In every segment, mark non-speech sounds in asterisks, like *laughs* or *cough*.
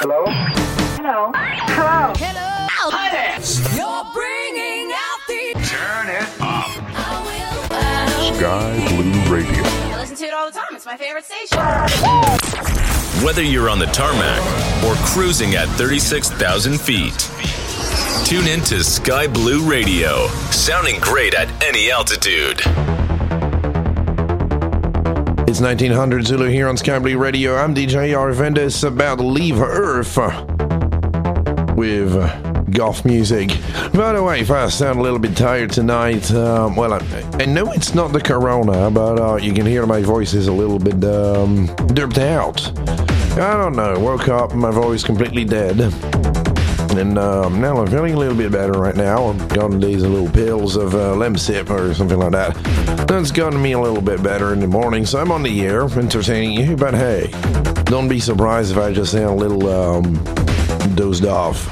Hello? Hello? Hello? Hello. Hi there. You're bringing out the. Turn it up. I will. Sky Blue Radio. I listen to it all the time. It's my favorite station. Whether you're on the tarmac or cruising at 36,000 feet, tune in to Sky Blue Radio, sounding great at any altitude. It's 1900 Zulu here on Sky Blue Radio. I'm DJ Arvandus about to leave Earth with goth music. By the way, if I sound a little bit tired tonight, um, well, I, I know it's not the corona, but uh, you can hear my voice is a little bit um, derped out. I don't know. Woke up, my voice completely dead. And um, now I'm feeling a little bit better right now. I've gotten these little pills of uh, Lemsip or something like that. That's gotten me a little bit better in the morning, so I'm on the air entertaining you. But hey, don't be surprised if I just sound a little um, dozed off.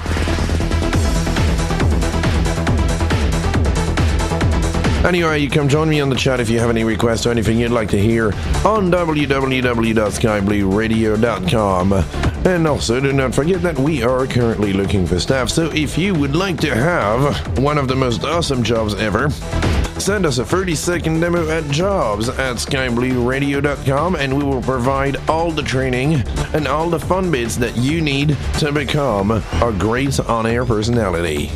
Anyway, you come join me on the chat if you have any requests or anything you'd like to hear on www.skyblueradio.com. And also, do not forget that we are currently looking for staff, so if you would like to have one of the most awesome jobs ever, send us a 30 second demo at jobs at skyblueradio.com and we will provide all the training and all the fun bits that you need to become a great on air personality.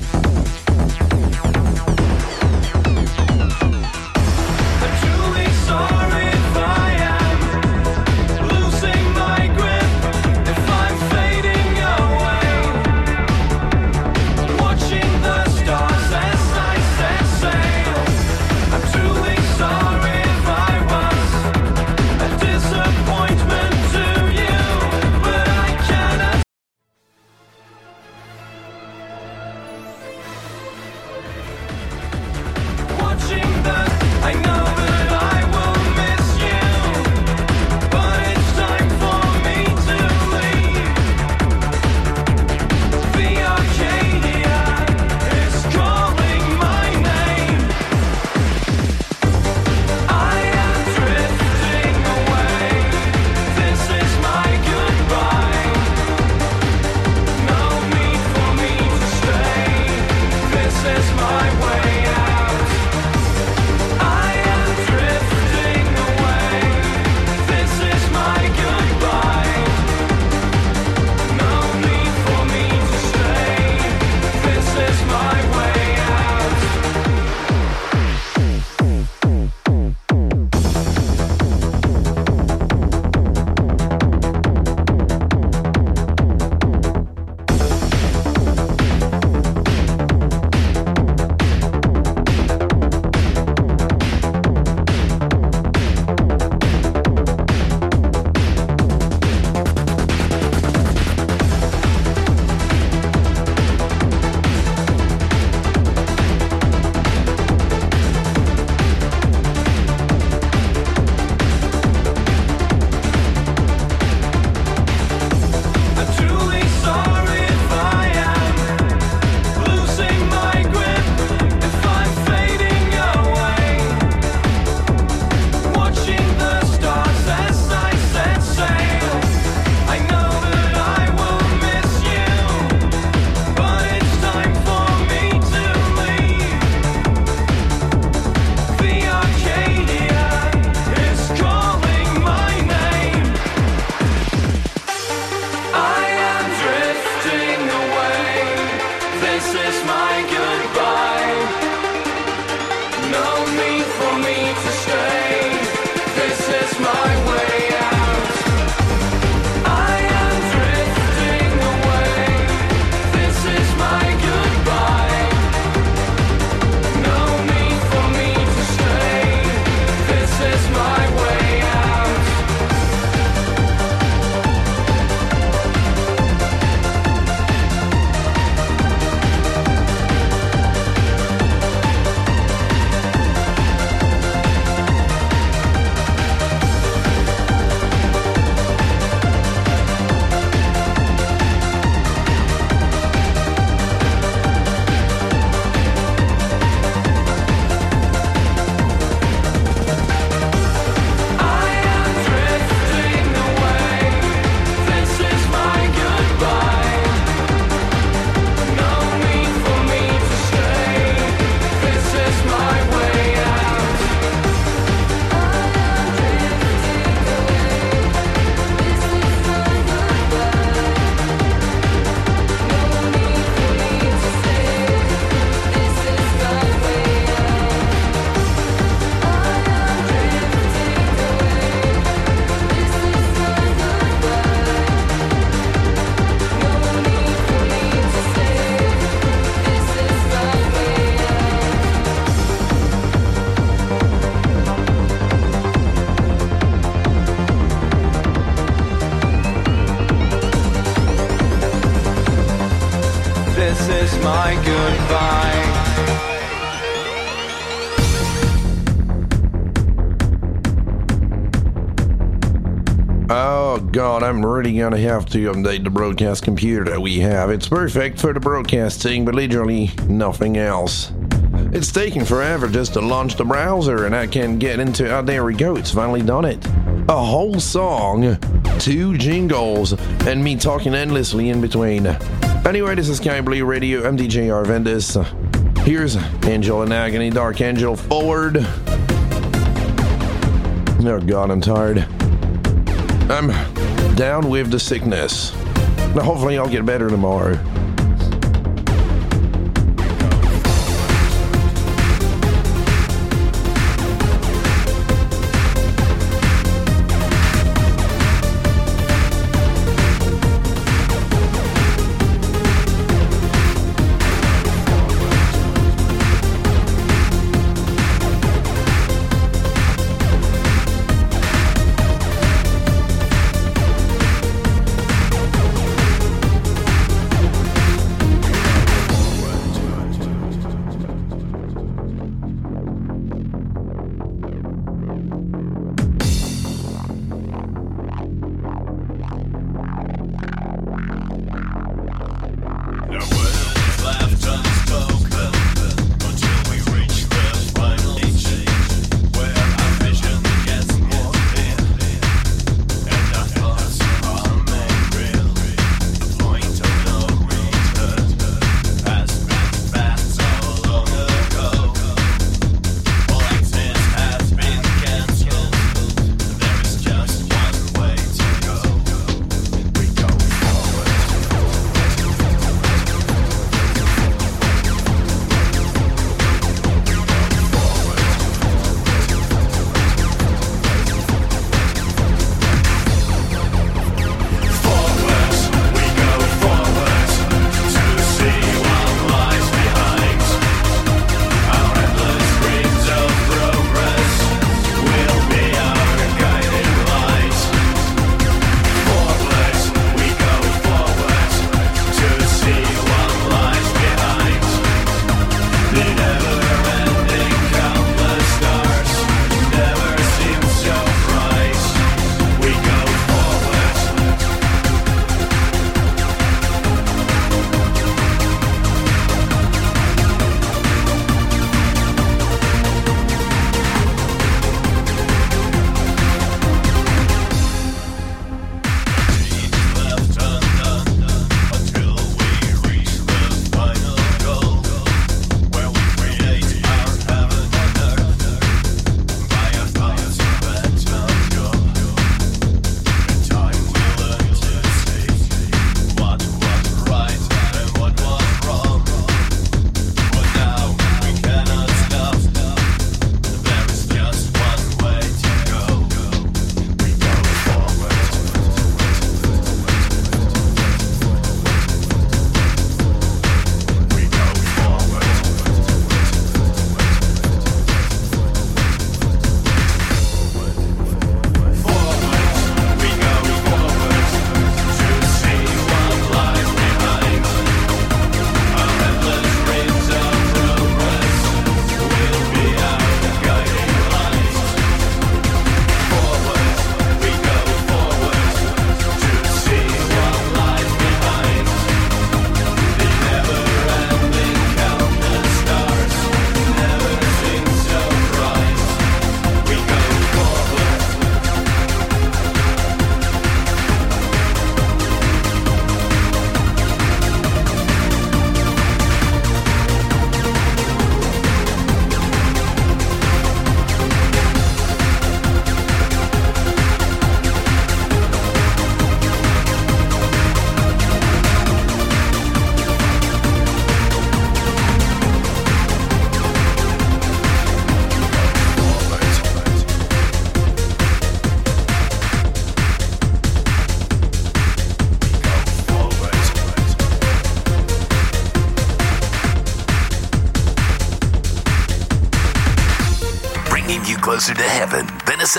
God, I'm really gonna have to update the broadcast computer that we have. It's perfect for the broadcasting, but literally nothing else. It's taking forever just to launch the browser and I can't get into oh there we go, it's finally done it. A whole song, two jingles, and me talking endlessly in between. Anyway, this is Sky Blue Radio, I'm DJ Arvandus. Here's Angel in Agony, Dark Angel forward. Oh god, I'm tired. I'm down with the sickness. Now, hopefully, I'll get better tomorrow.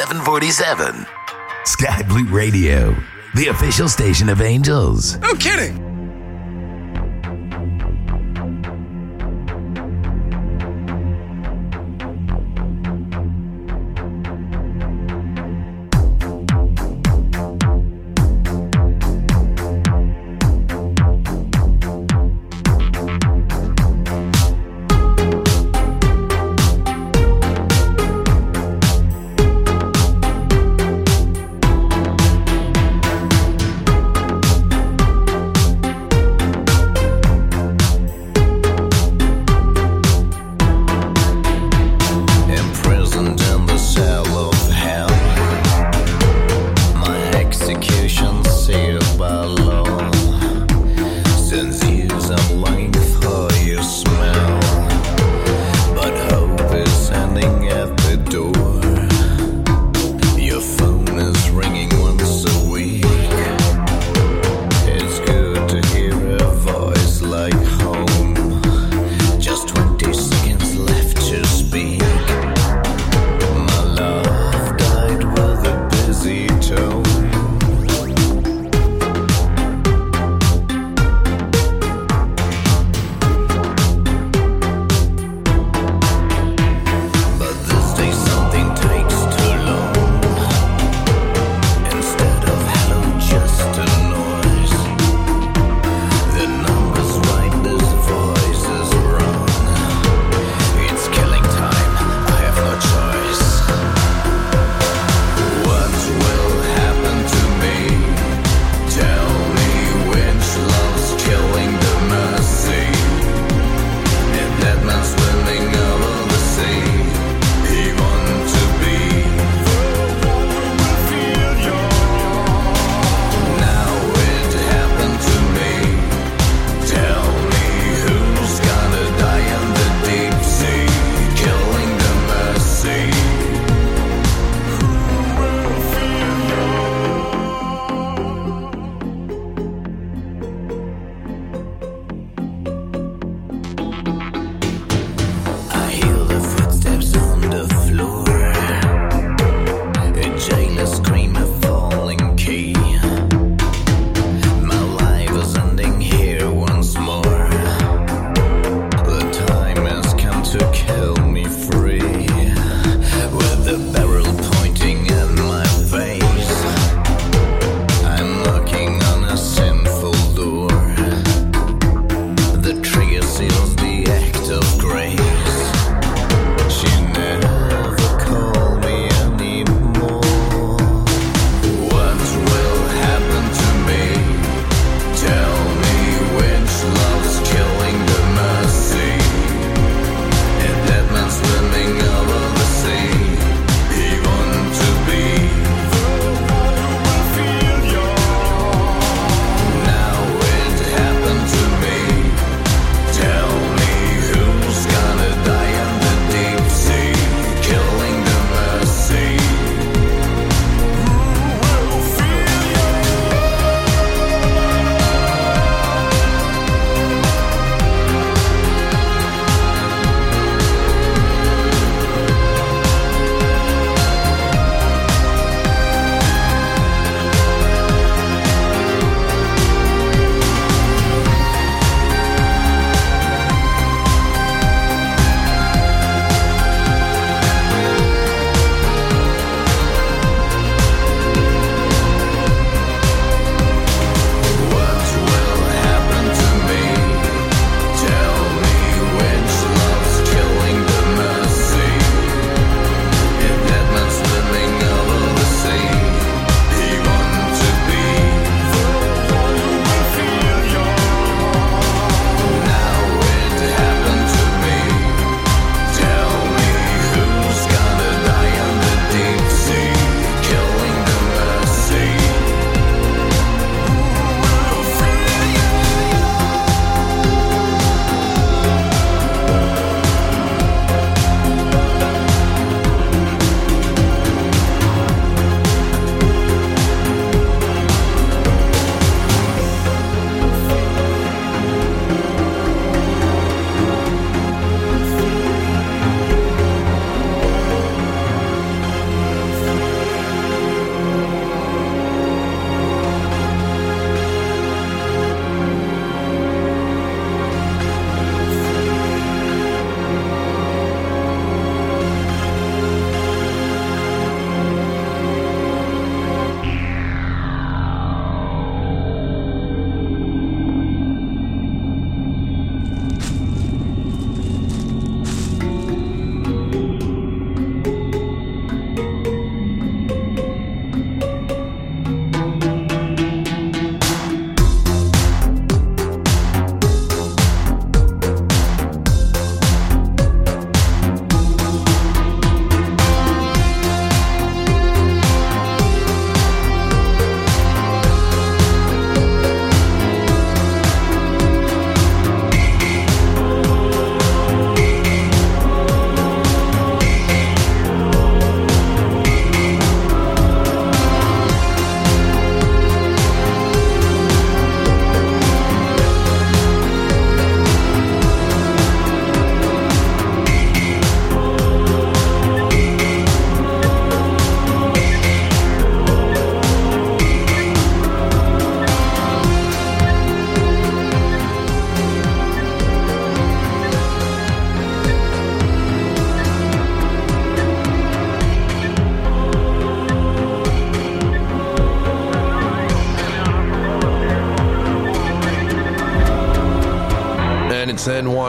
747. Sky Blue Radio, the official station of angels. No kidding.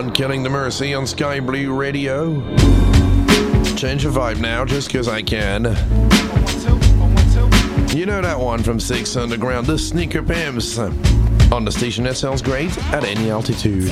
N1 Killing the Mercy on Sky Blue Radio. Change of vibe now, just because I can. You know that one from Six Underground, the Sneaker Pimps. On the station that sounds great at any altitude.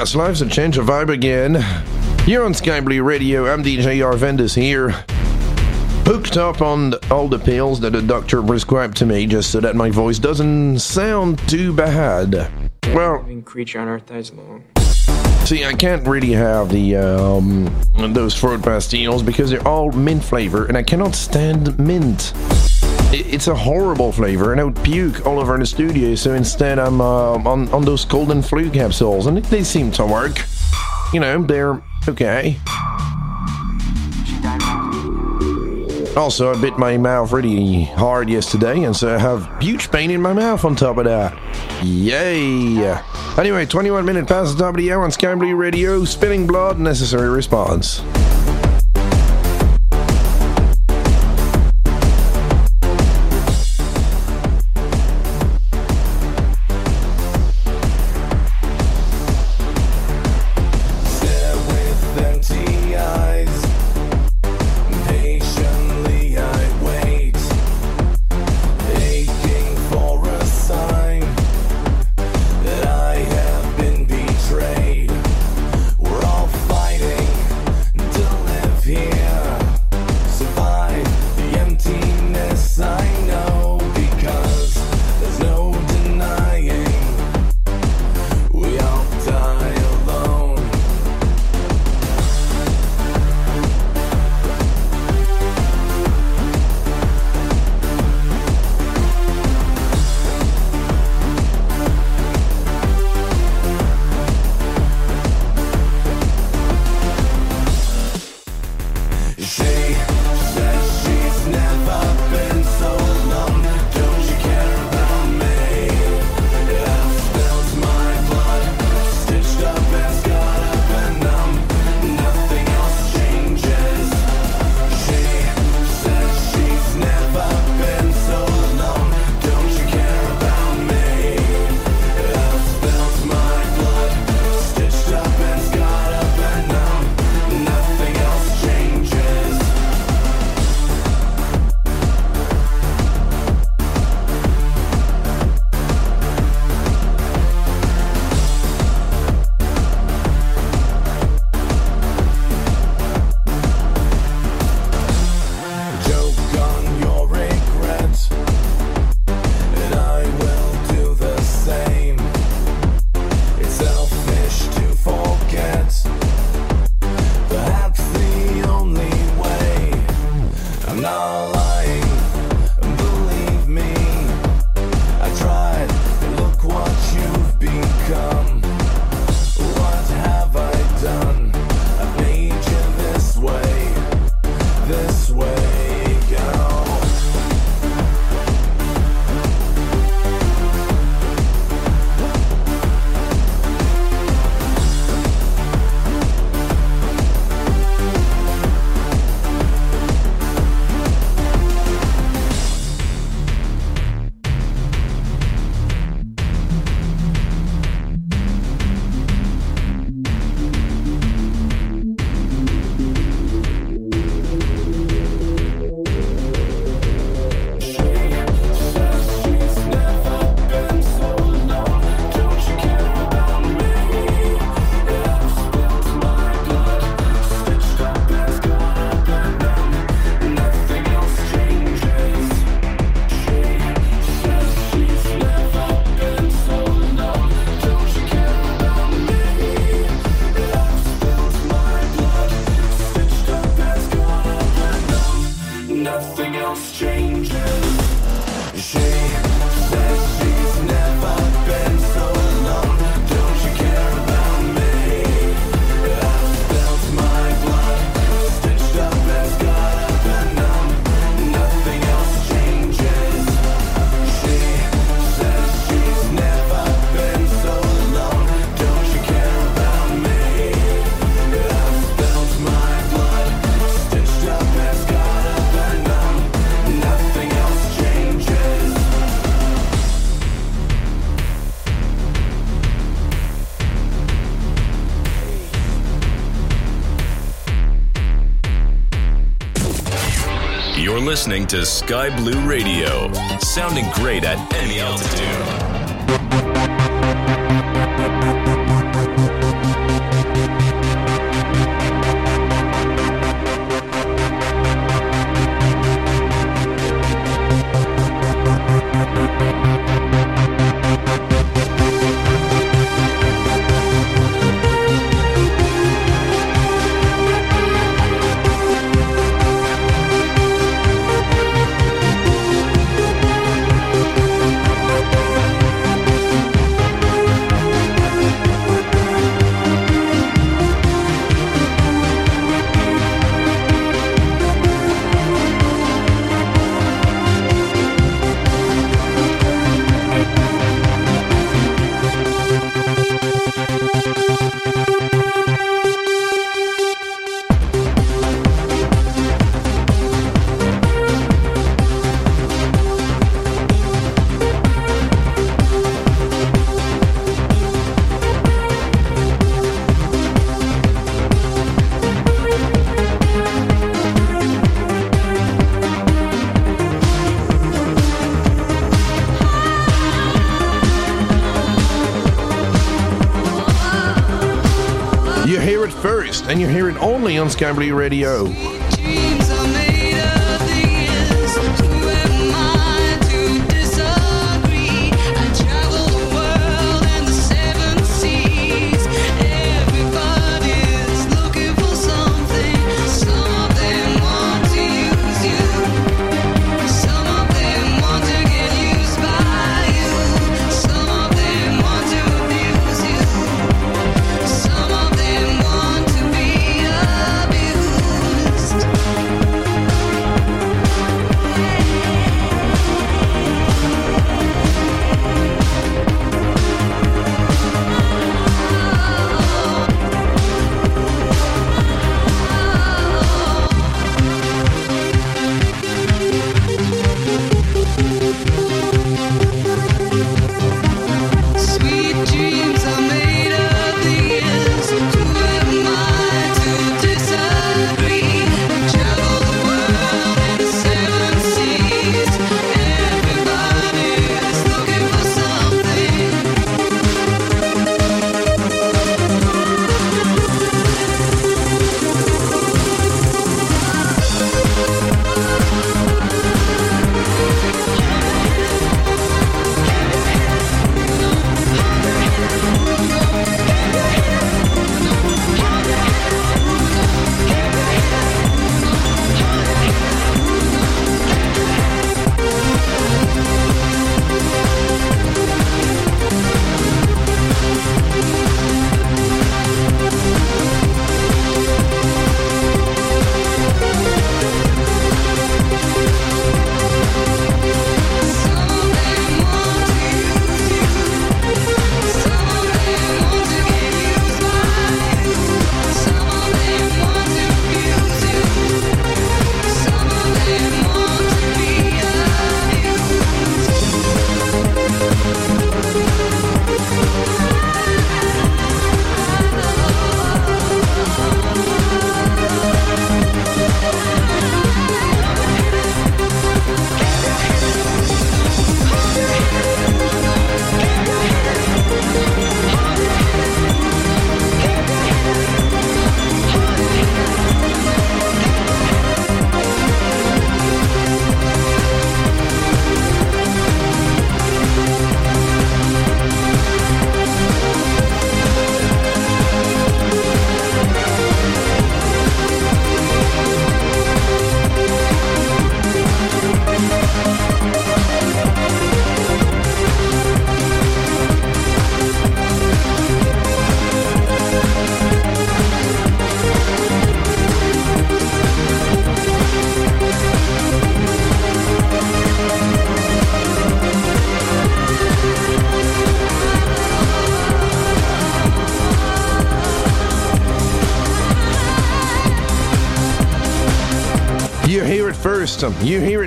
Yes, life's a change of vibe again. Here on Sky Blue Radio, I'm DJ Arvandus here. Hooked up on all the pills that the doctor prescribed to me just so that my voice doesn't sound too bad. Well, creature on earth dies alone. See, I can't really have the um, those fruit pastilles because they're all mint flavor, and I cannot stand mint. It's a horrible flavor, and I would puke all over the studio. So instead, I'm uh, on on those cold and flu capsules, and they seem to work. You know, they're okay. Also, I bit my mouth really hard yesterday, and so I have huge pain in my mouth on top of that. Yay! Anyway, 21 minutes past the top of the hour on Sky Blue Radio, spilling blood, necessary response. Listening to Sky Blue Radio, sounding great at any altitude. Only on Blue Radio. Um, You hear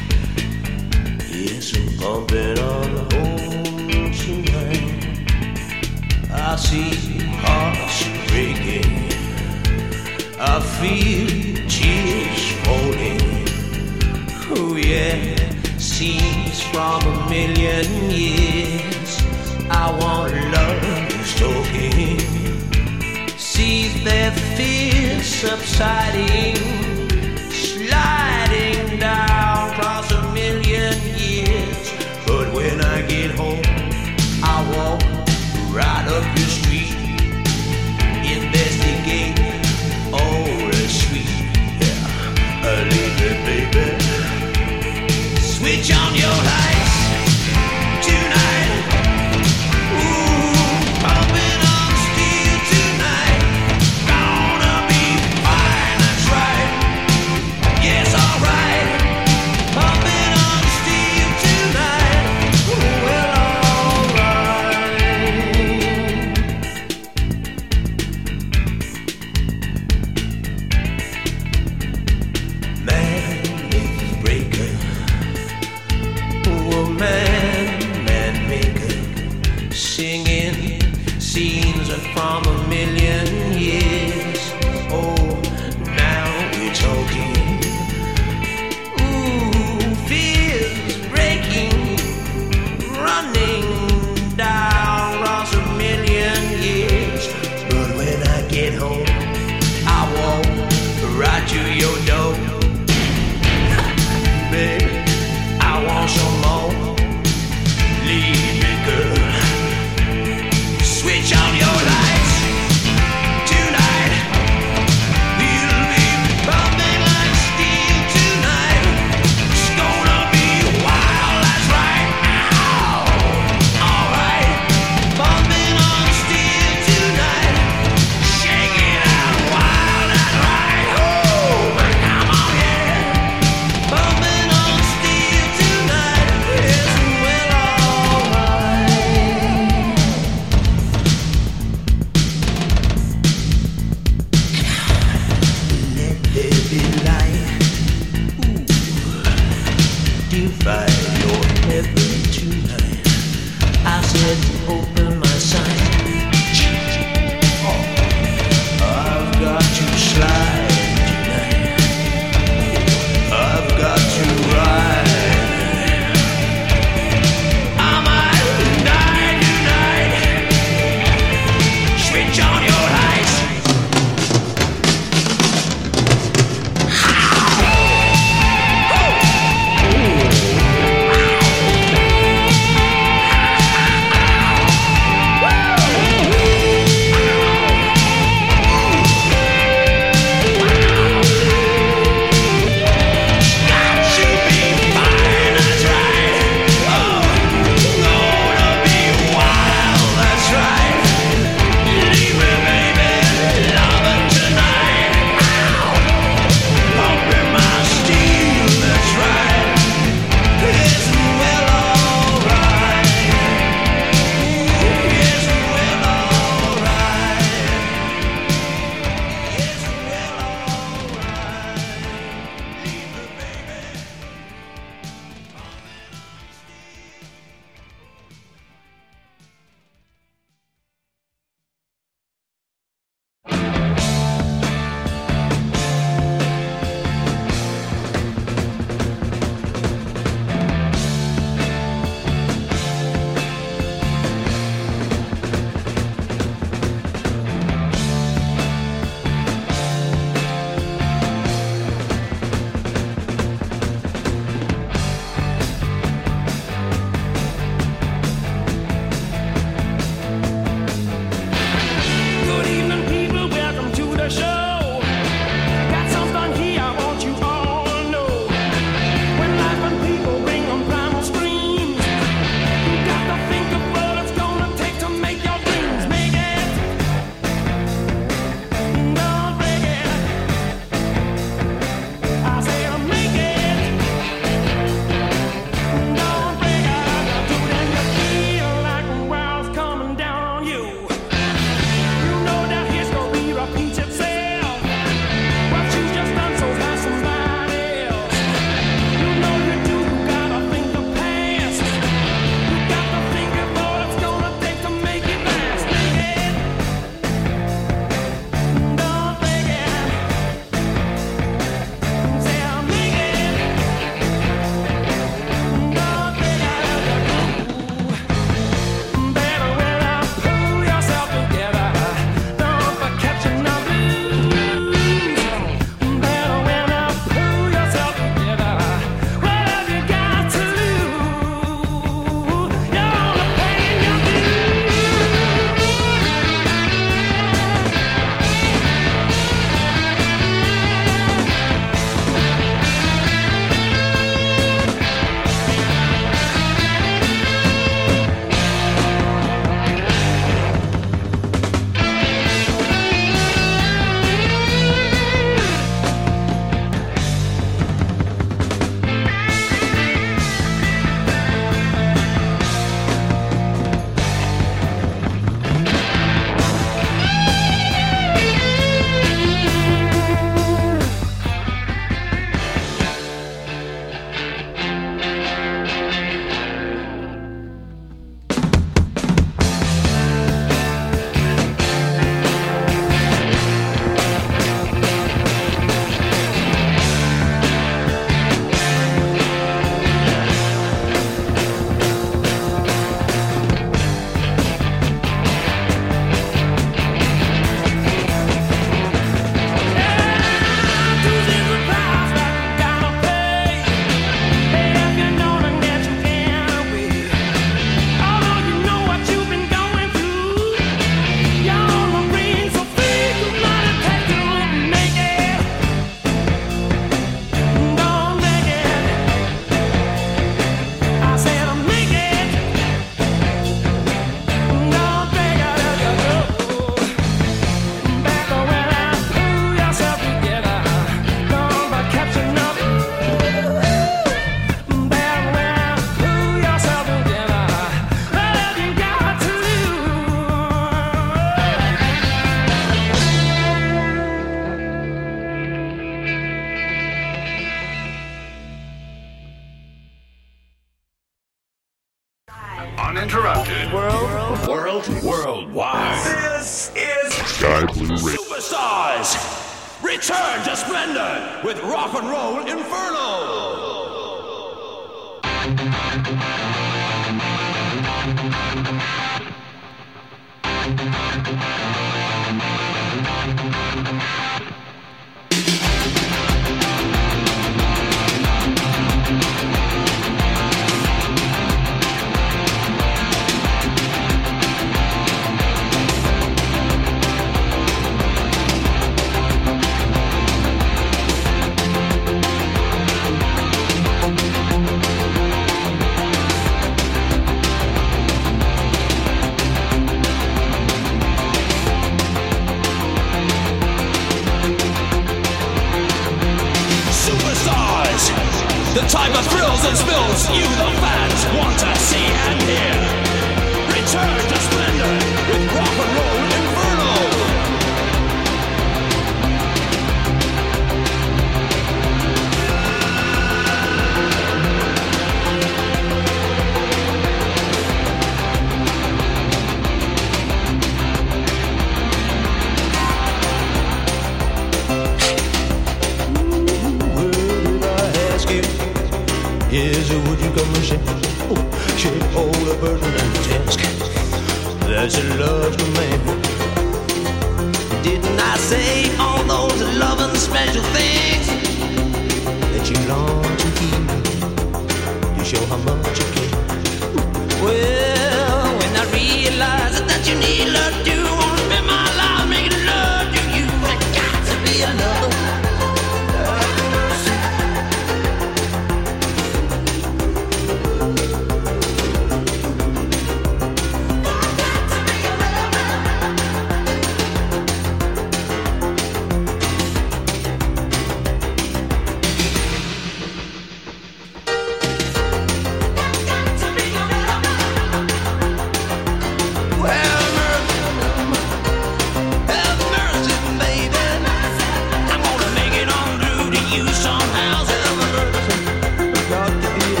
got to be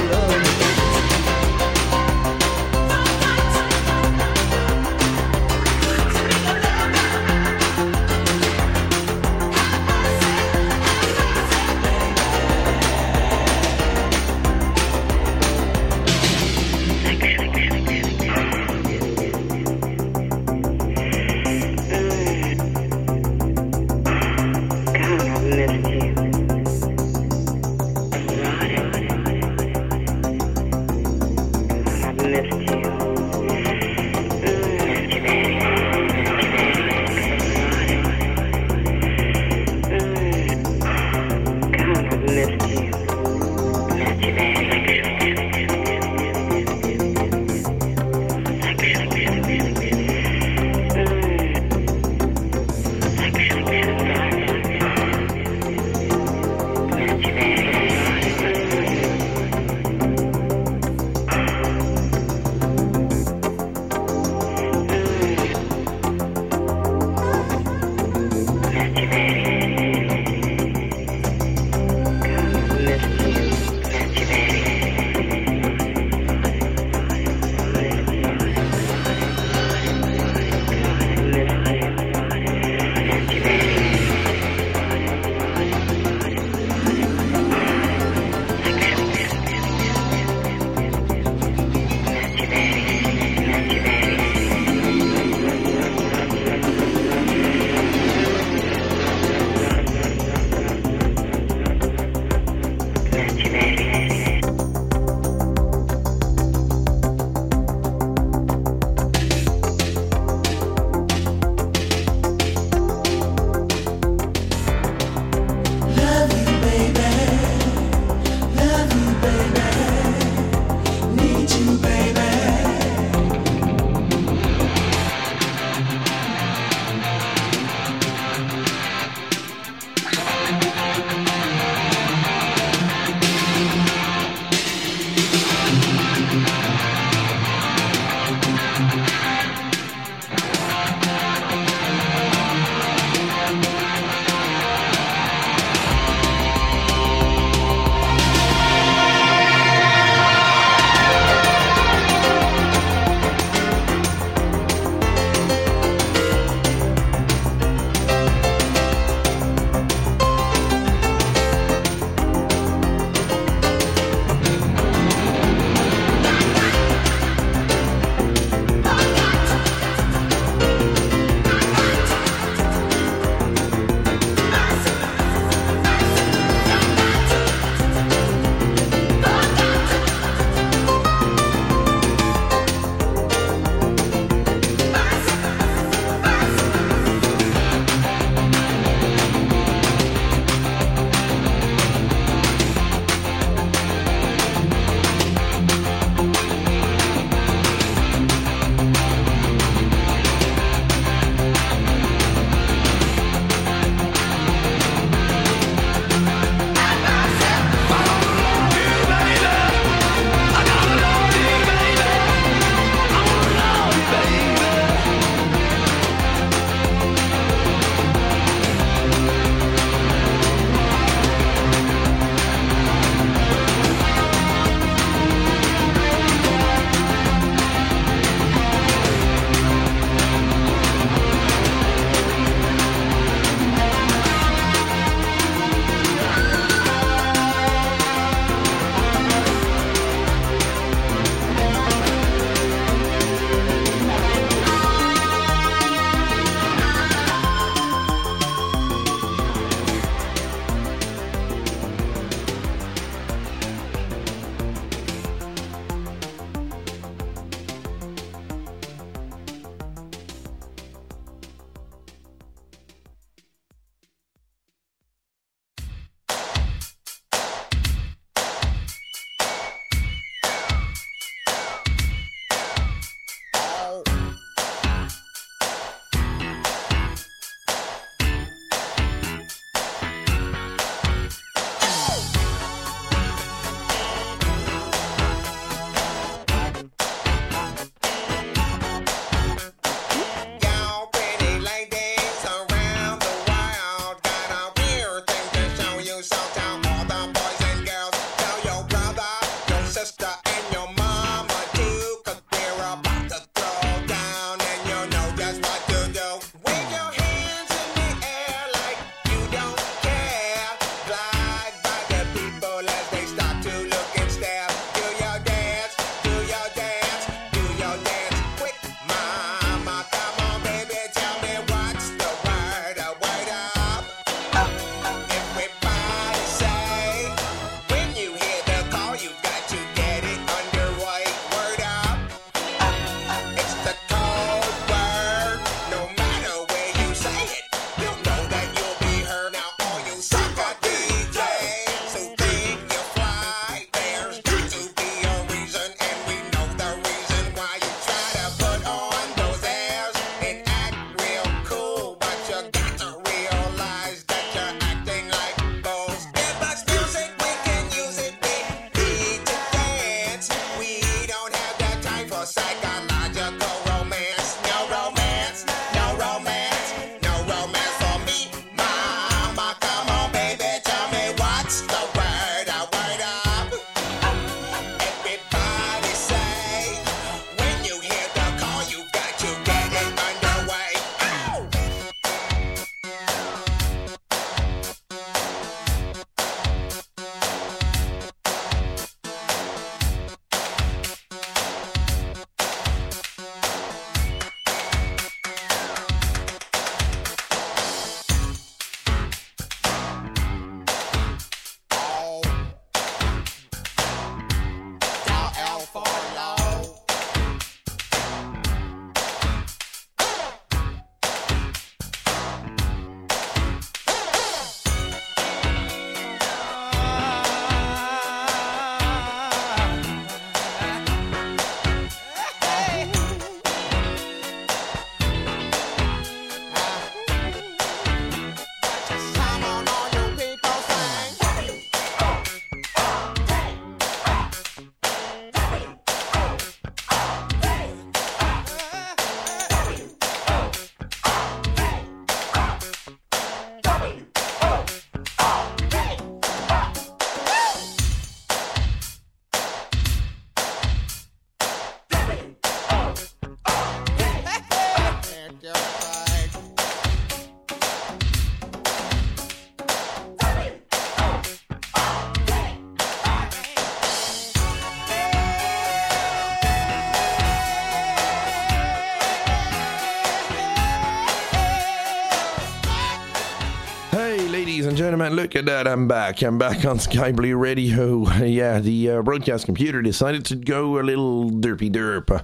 look at that. I'm back. I'm back on Sky Blue Radio. *laughs* Yeah, the uh, broadcast computer decided to go a little derpy derp.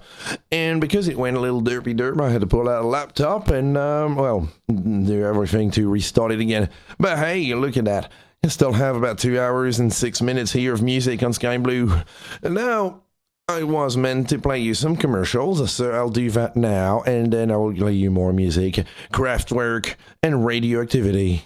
And because it went a little derpy derp, I had to pull out a laptop and, um, well, do everything to restart it again. But hey, look at that. I still have about two hours and six minutes here of music on Sky Blue. And now, I was meant to play you some commercials, so I'll do that now, and then I will play you more music, Kraftwerk, and radioactivity.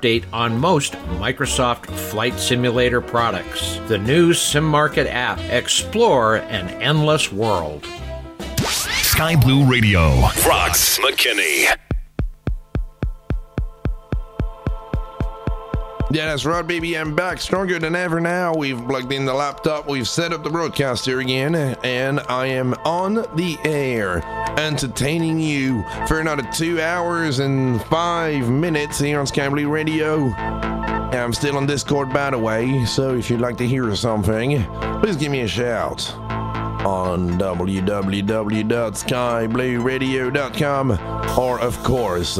on most Microsoft Flight Simulator products. The new SimMarket app. Explore an endless world. Sky Blue Radio. Rocks McKinney. Yeah, that's right, baby. I'm back stronger than ever now. We've plugged in the laptop, we've set up the broadcaster again, and I am on the air entertaining you for another two hours and five minutes here on Blue Radio. I'm still on Discord, by the way, so if you'd like to hear something, please give me a shout on www.skyblueradio.com or, of course,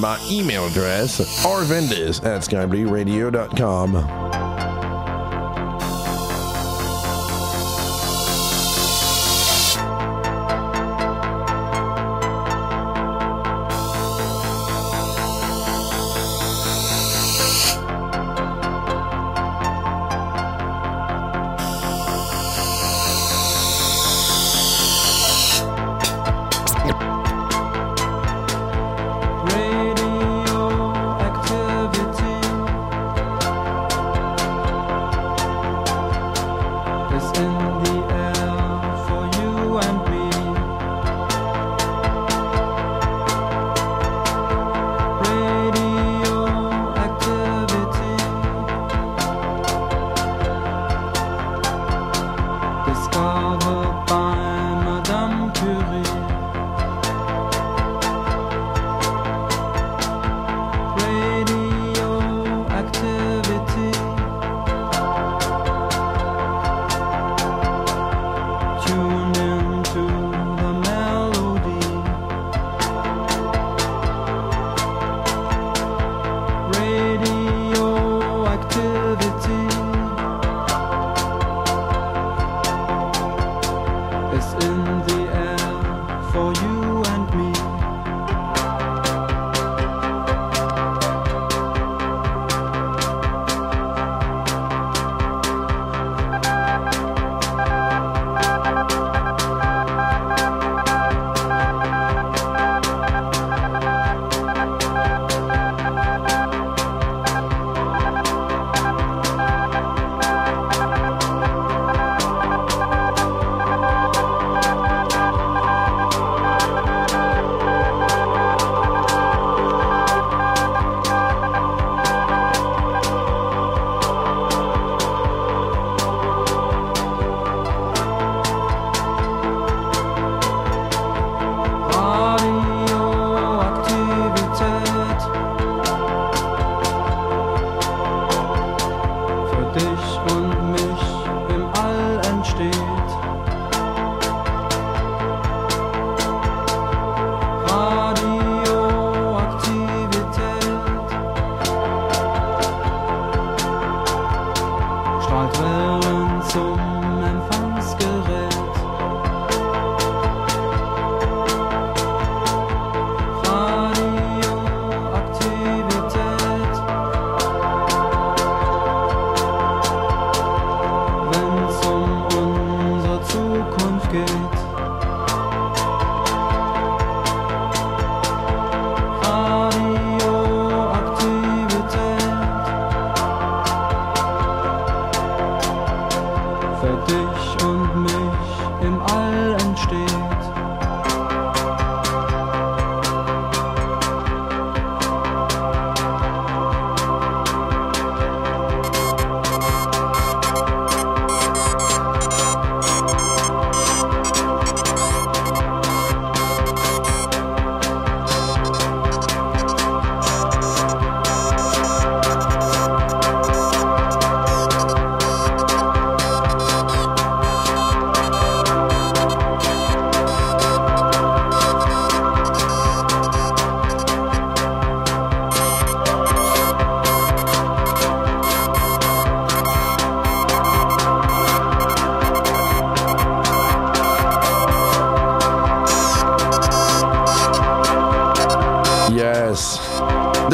my email address, arvandus at skyblueradio.com.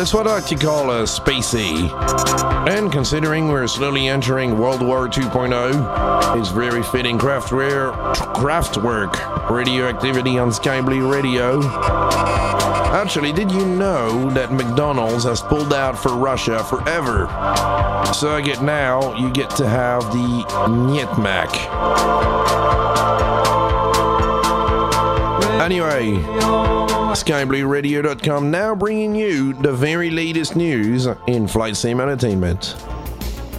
That's what I like to call a spacey. And considering we're slowly entering World War 2.0, it's very fitting craftware, Kraftwerk, radioactivity on Sky Blue Radio. Actually, did you know that McDonald's has pulled out for Russia forever? So I get now, you get to have the Nyetmak. Anyway, SkyBlueRadio.com now bringing you the very latest news in flight sim entertainment.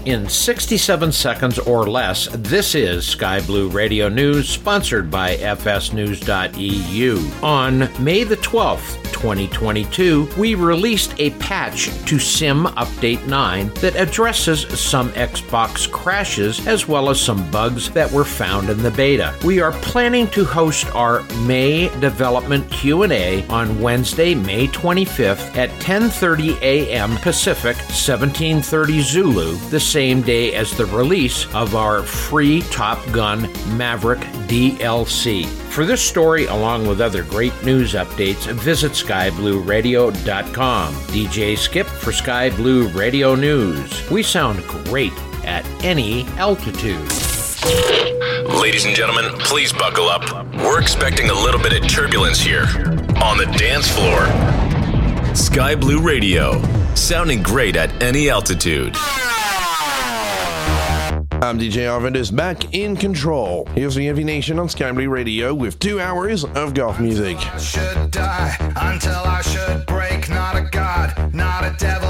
In 67 seconds or less, this is Sky Blue Radio News, sponsored by FSNews.eu. On May the 12th, 2022, we released a patch to Sim Update 9 that addresses some Xbox crashes as well as some bugs that were found in the beta. We are planning to host our May development Q&A on Wednesday, May 25th at 10:30 a.m. Pacific, 1730 Zulu, the same day as the release of our free Top Gun Maverick DLC. For this story, along with other great news updates, visit skyblueradio.com. DJ Skip for Sky Blue Radio News. We sound great at any altitude. Ladies and gentlemen, please buckle up. We're expecting a little bit of turbulence here on the dance floor. Sky Blue Radio, sounding great at any altitude. I'm DJ Arvandus back in control. Here's the Envy Nation on Sky Blue Radio with two hours of goth music. should die until I should break. Not a god, not a devil,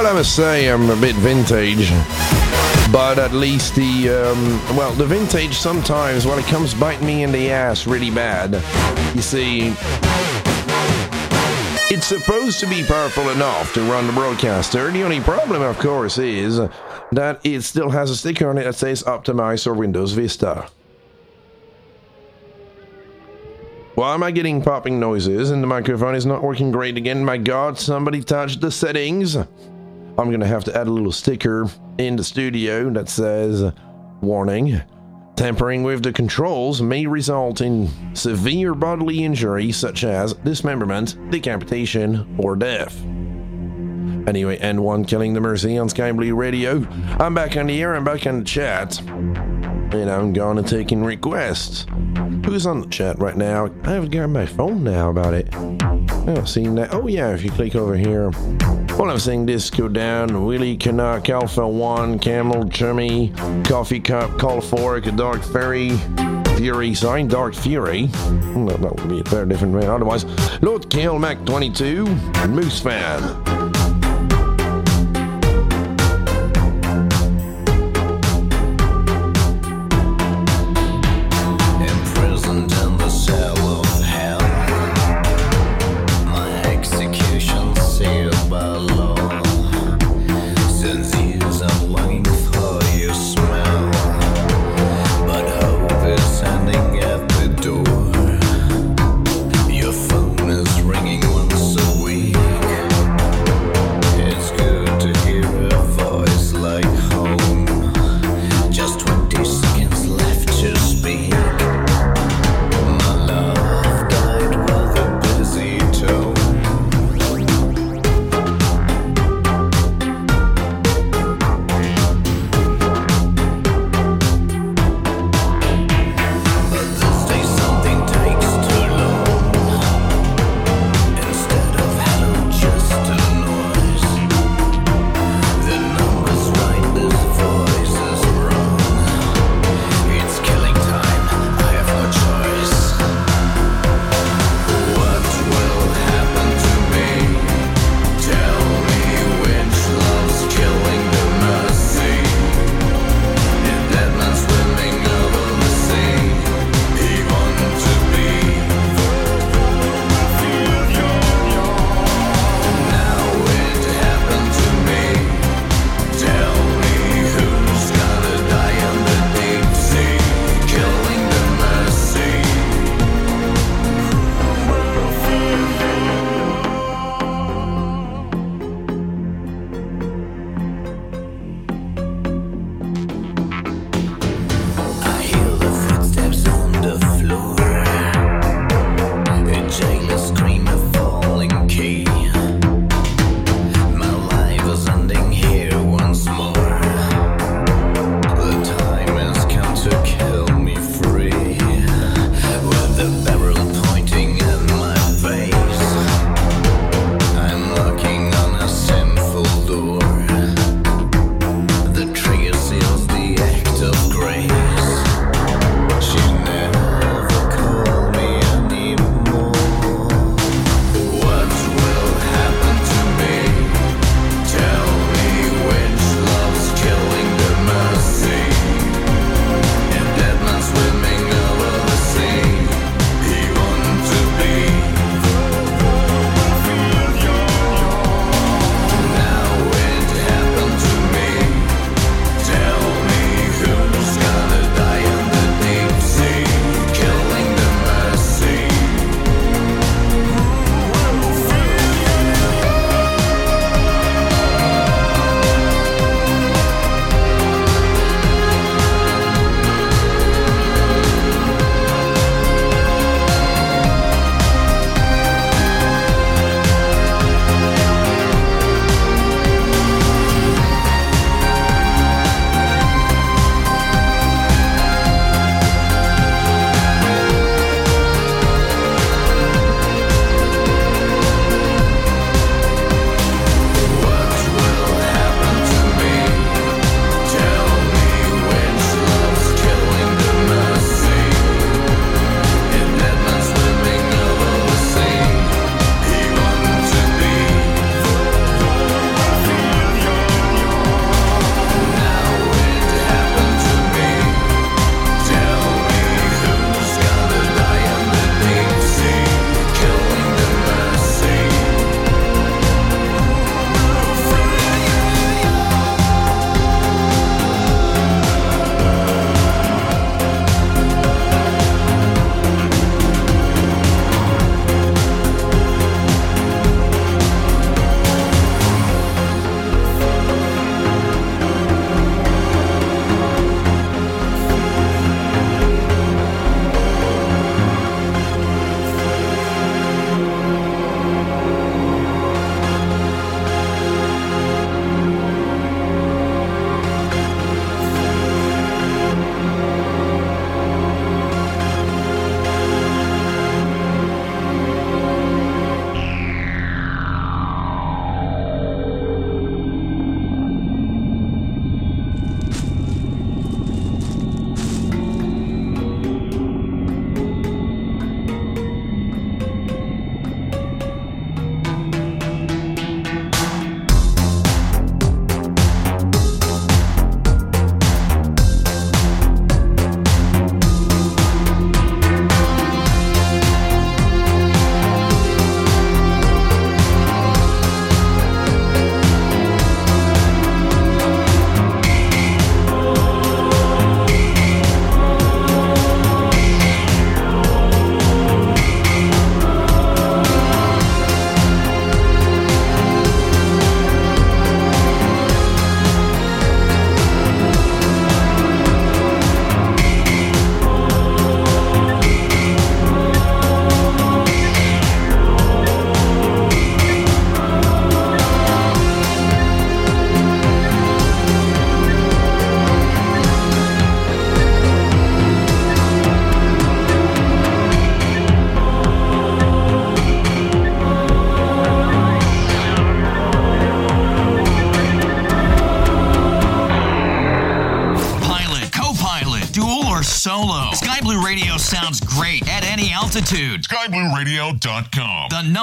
Well, I must say I'm a bit vintage. But at least the, um, well, the vintage sometimes, when it comes biting me in the ass really bad. You see, it's supposed to be powerful enough to run the broadcaster. The only problem, of course, is that it still has a sticker on it that says Optimize or Windows Vista. Why am I getting popping noises and the microphone is not working great again? My god, somebody touched the settings. I'm gonna have to add a little sticker in the studio that says, Warning. Tampering with the controls may result in severe bodily injury such as dismemberment, decapitation, or death. Anyway, N1 Killing the Mercy on Sky Blue Radio. I'm back on the air, I'm back on the chat. And I'm gonna taking requests. Who's on the chat right now? I haven't got my phone now about it. Oh, I haven't seen that. Oh yeah, if you click over here. Well, I'm seeing Disco Down, Willie Canuck, Alpha One, Camel, Chummy, Coffee Cup, Call Dark Fairy, Fury, sorry, Dark Fury. Hmm, That, would be a very different man otherwise. Lord Kale Mac 22, and Moose Fan.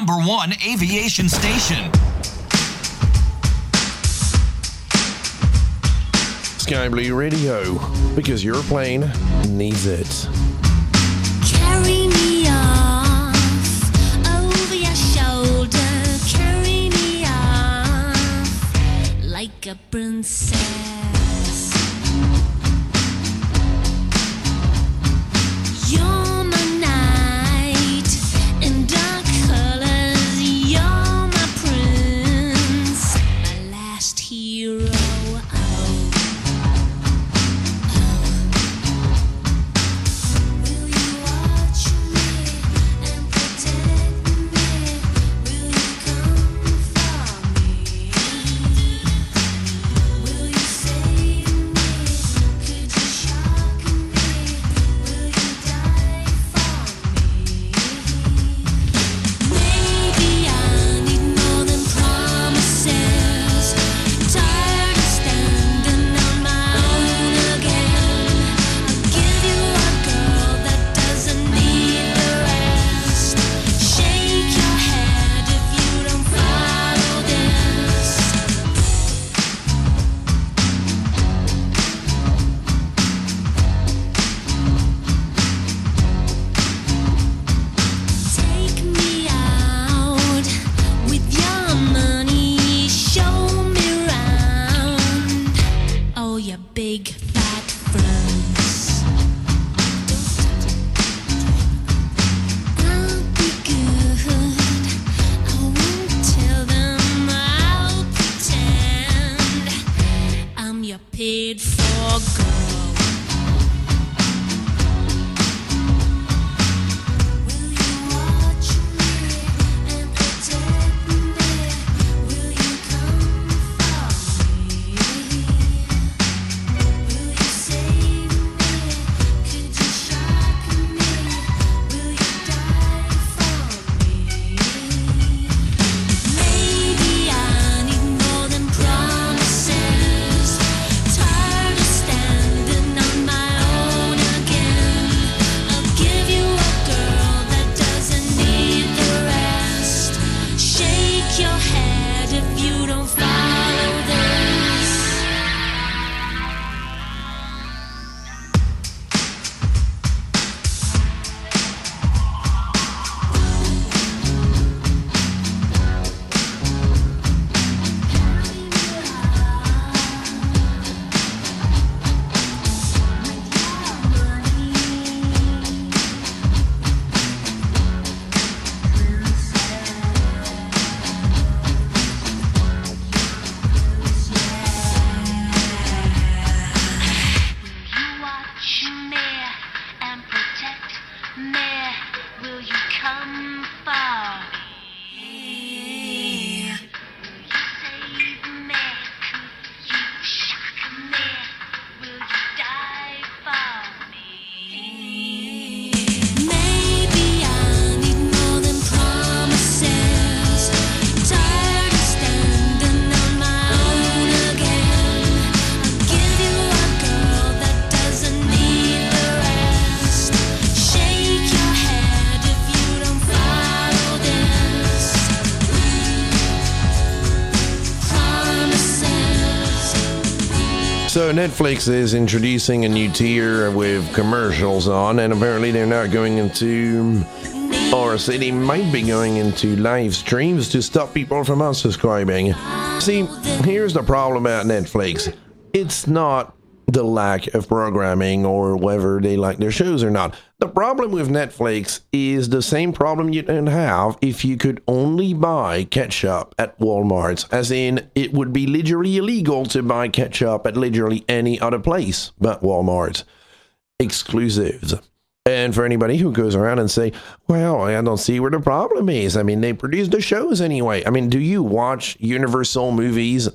Number one aviation station. Sky Blue Radio, because your plane needs it. Carry me off over your shoulder. Carry me off like a princess. So Netflix is introducing a new tier with commercials on, and apparently they're not going into, or say they might be going into live streams to stop people from unsubscribing. See, here's the problem about Netflix. It's not the lack of programming or whether they like their shows or not. The problem with Netflix is the same problem you'd have if you could only buy ketchup at Walmart, as in it would be literally illegal to buy ketchup at literally any other place but Walmart. Exclusives. And for anybody who goes around and say, well, I don't see where the problem is. I mean, they produce the shows anyway. I mean, do you watch Universal movies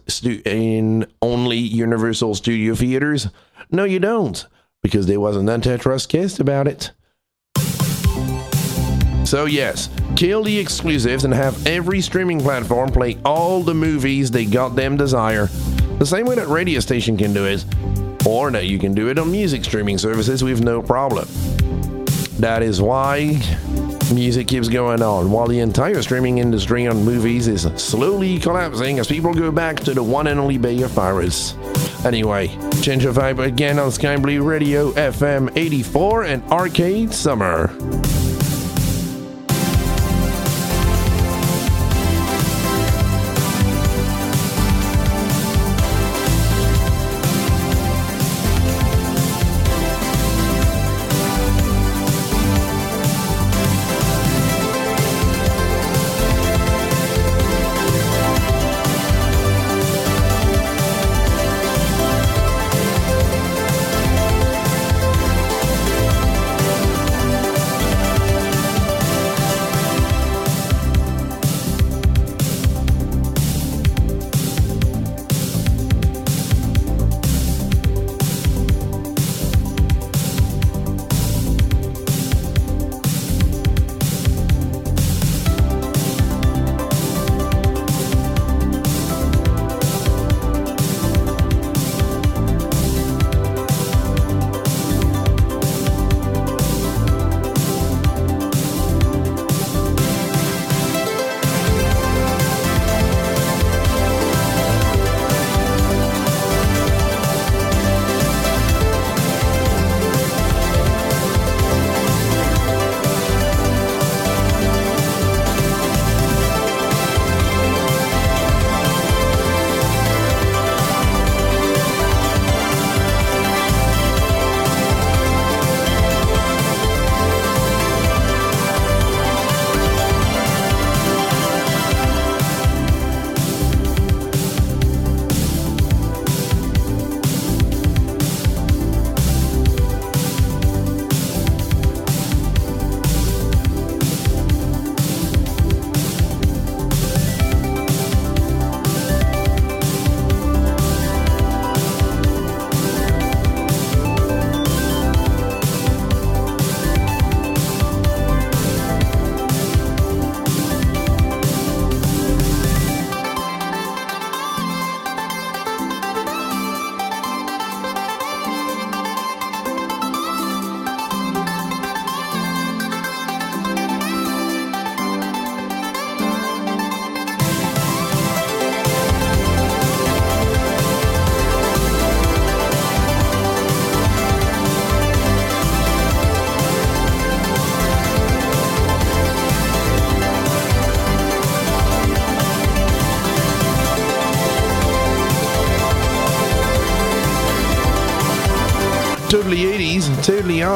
in only Universal Studio Theaters? No, you don't, because there wasn't antitrust case about it. So, yes, kill the exclusives and have every streaming platform play all the movies they goddamn desire. The same way that radio station can do it. or that you can do it on music streaming services with no problem. That is why music keeps going on, while the entire streaming industry on movies is slowly collapsing as people go back to the one and only Bay of Pirates. Anyway, change of vibe again on Sky Blue Radio FM 84 and Arcade Summer.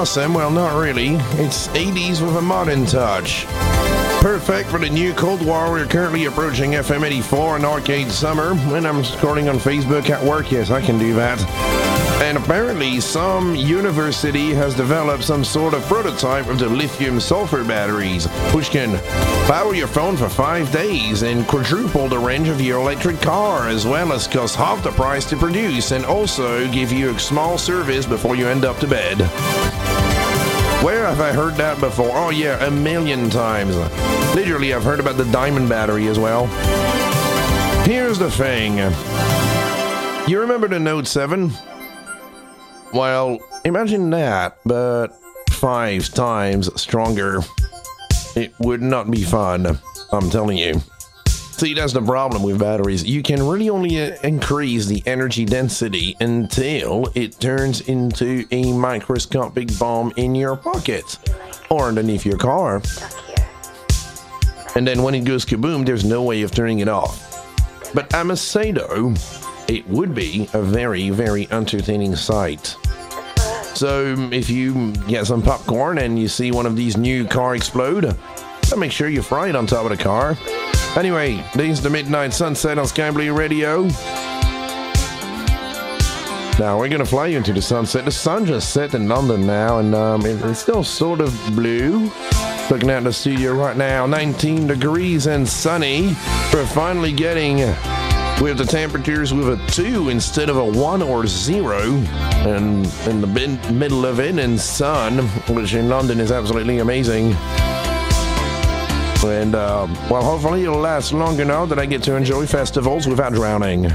Awesome. Well, not really. It's 80s with a modern touch. Perfect for the new Cold War. We're currently approaching FM 84 and Arcade Summer. And I'm recording on Facebook at work. Yes, I can do that. And apparently, some university has developed some sort of prototype of the lithium sulfur batteries, which can power your phone for five days and quadruple the range of your electric car, as well as cost half the price to produce, and also give you a small service before you end up to bed. Where have I heard that before? Oh, yeah, a million times. Literally, I've heard about the diamond battery as well. Here's the thing you remember the Note 7? Well, imagine that, but five times stronger. It would not be fun, I'm telling you. See, that's the problem with batteries. You can really only uh, increase the energy density until it turns into a microscopic bomb in your pocket or underneath your car. And then when it goes kaboom, there's no way of turning it off. But I must say though, it would be a very, very entertaining sight. So if you get some popcorn and you see one of these new car explode, make sure you fry it on top of the car. Anyway, this is the Midnight Sunset on Sky Radio. Now we're gonna fly you into the sunset. The sun just set in London now, and um, it- it's still sort of blue. Looking at the studio right now, 19 degrees and sunny. We're finally getting with the temperatures with a two instead of a one or zero, and in the mid- middle of it, and sun, which in London is absolutely amazing. And uh, well, hopefully it'll last long enough that I get to enjoy festivals without drowning.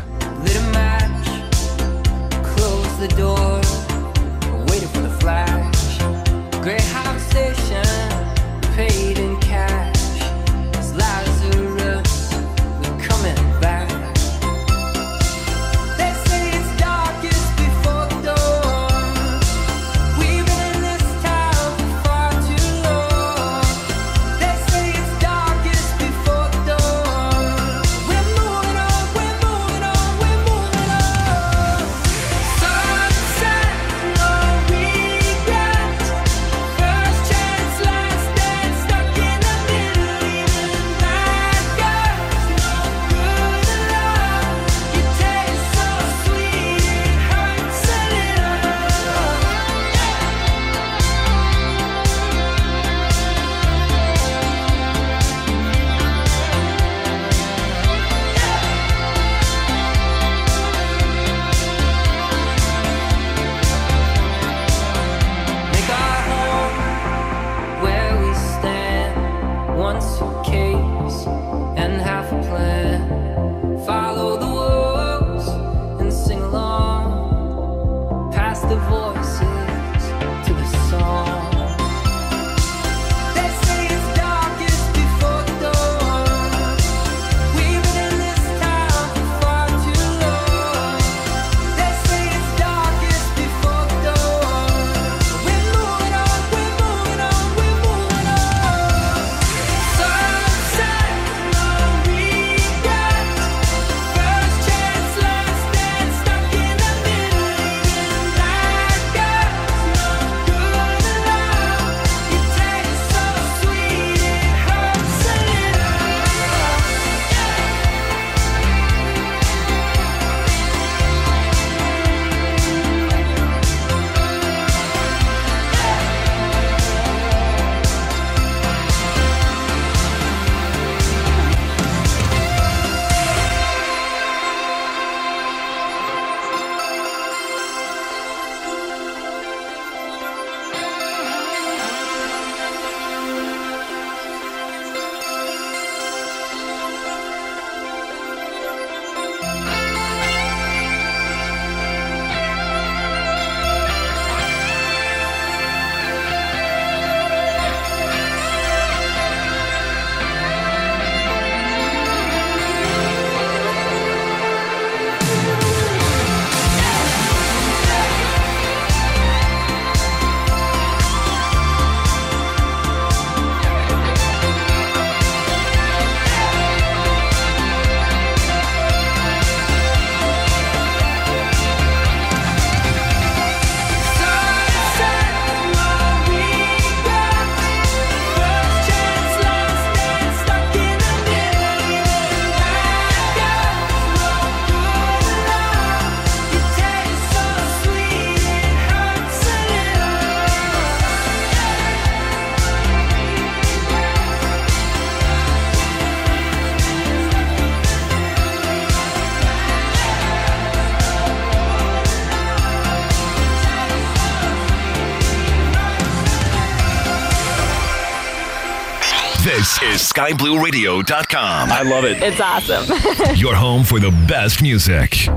skyblueradio.com. I love it. It's awesome. Your home for the best music.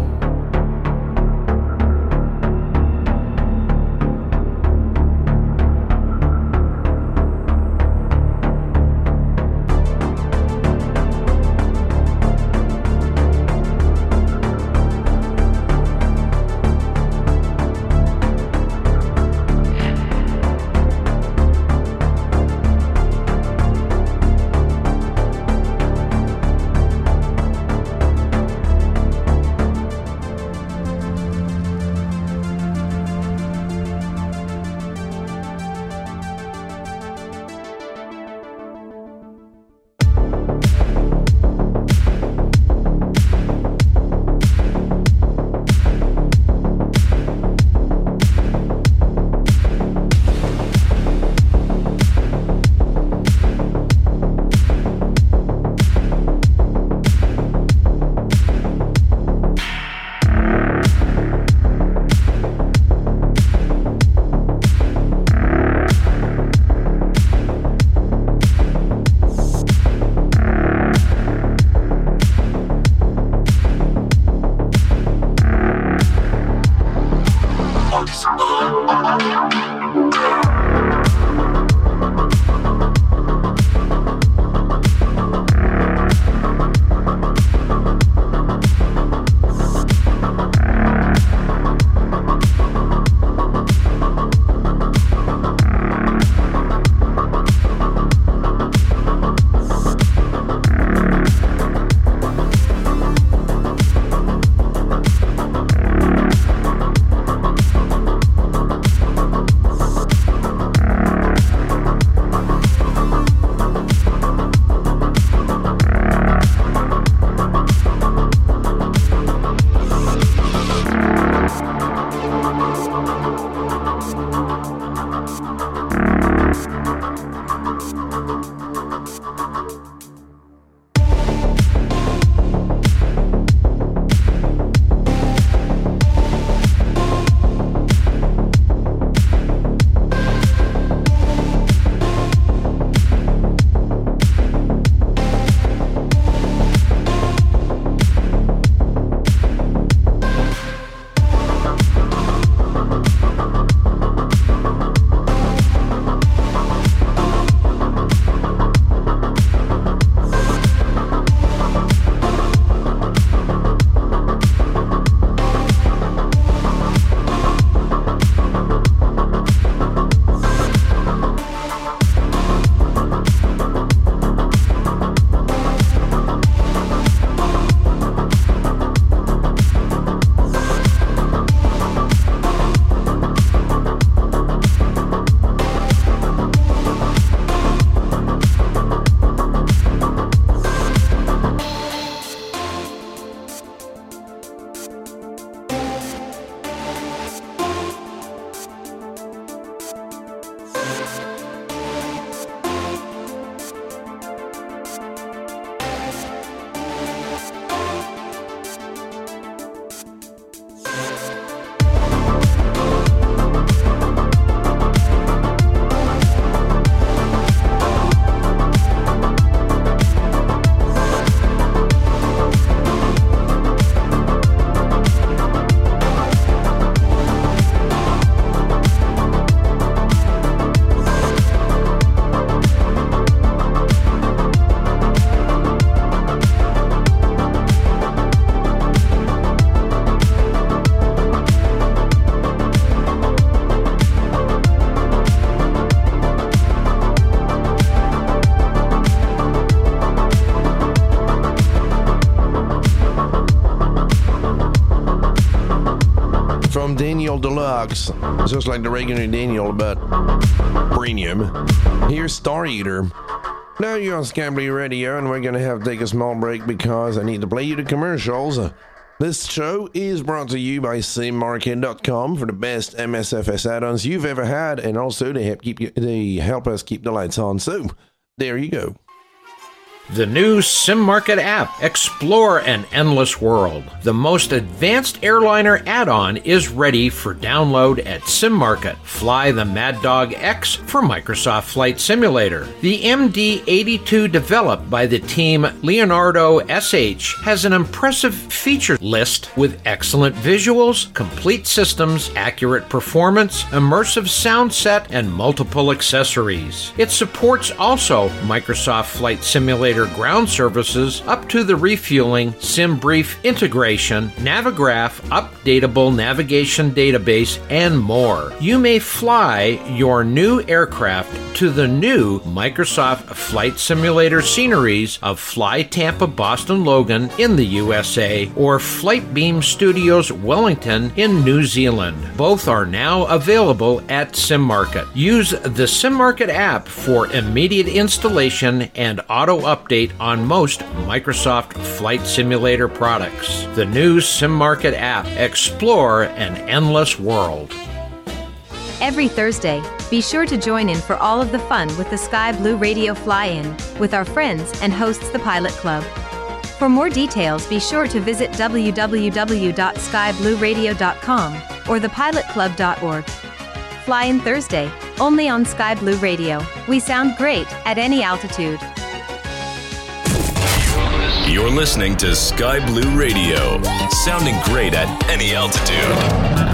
Deluxe, just like the regular Daniel, but premium. Here's Star Eater. Now you're on Sky Blue Radio, and we're gonna have to take a small break because I need to play you the commercials. This show is brought to you by SimMarket.com for the best MSFS add-ons you've ever had, and also they help keep you, help us keep the lights on. So there you go. The new SimMarket app. Explore an endless world. The most advanced airliner add on is ready for download at SimMarket. Fly the Mad Dog X for Microsoft Flight Simulator. The MD82 developed by the team Leonardo SH has an impressive feature list with excellent visuals, complete systems, accurate performance, immersive sound set, and multiple accessories. It supports also Microsoft Flight Simulator ground services up to the refueling, SimBrief integration, Navigraph, updatable navigation database, and more. You may fly your new aircraft to the new Microsoft Flight Simulator sceneries of Fly Tampa Boston Logan in the USA or Flightbeam Studios Wellington in New Zealand. Both are now available at SimMarket. Use the SimMarket app for immediate installation and auto update on most Microsoft Flight Simulator products. The new SimMarket app. Explore an endless world. Every Thursday, be sure to join in for all of the fun with the Sky Blue Radio Fly In with our friends and hosts the Pilot Club. For more details, be sure to visit www.skyblueradio.com or thepilotclub.org. Fly In Thursday, only on Sky Blue Radio. We sound great at any altitude. You're listening to Sky Blue Radio, sounding great at any altitude.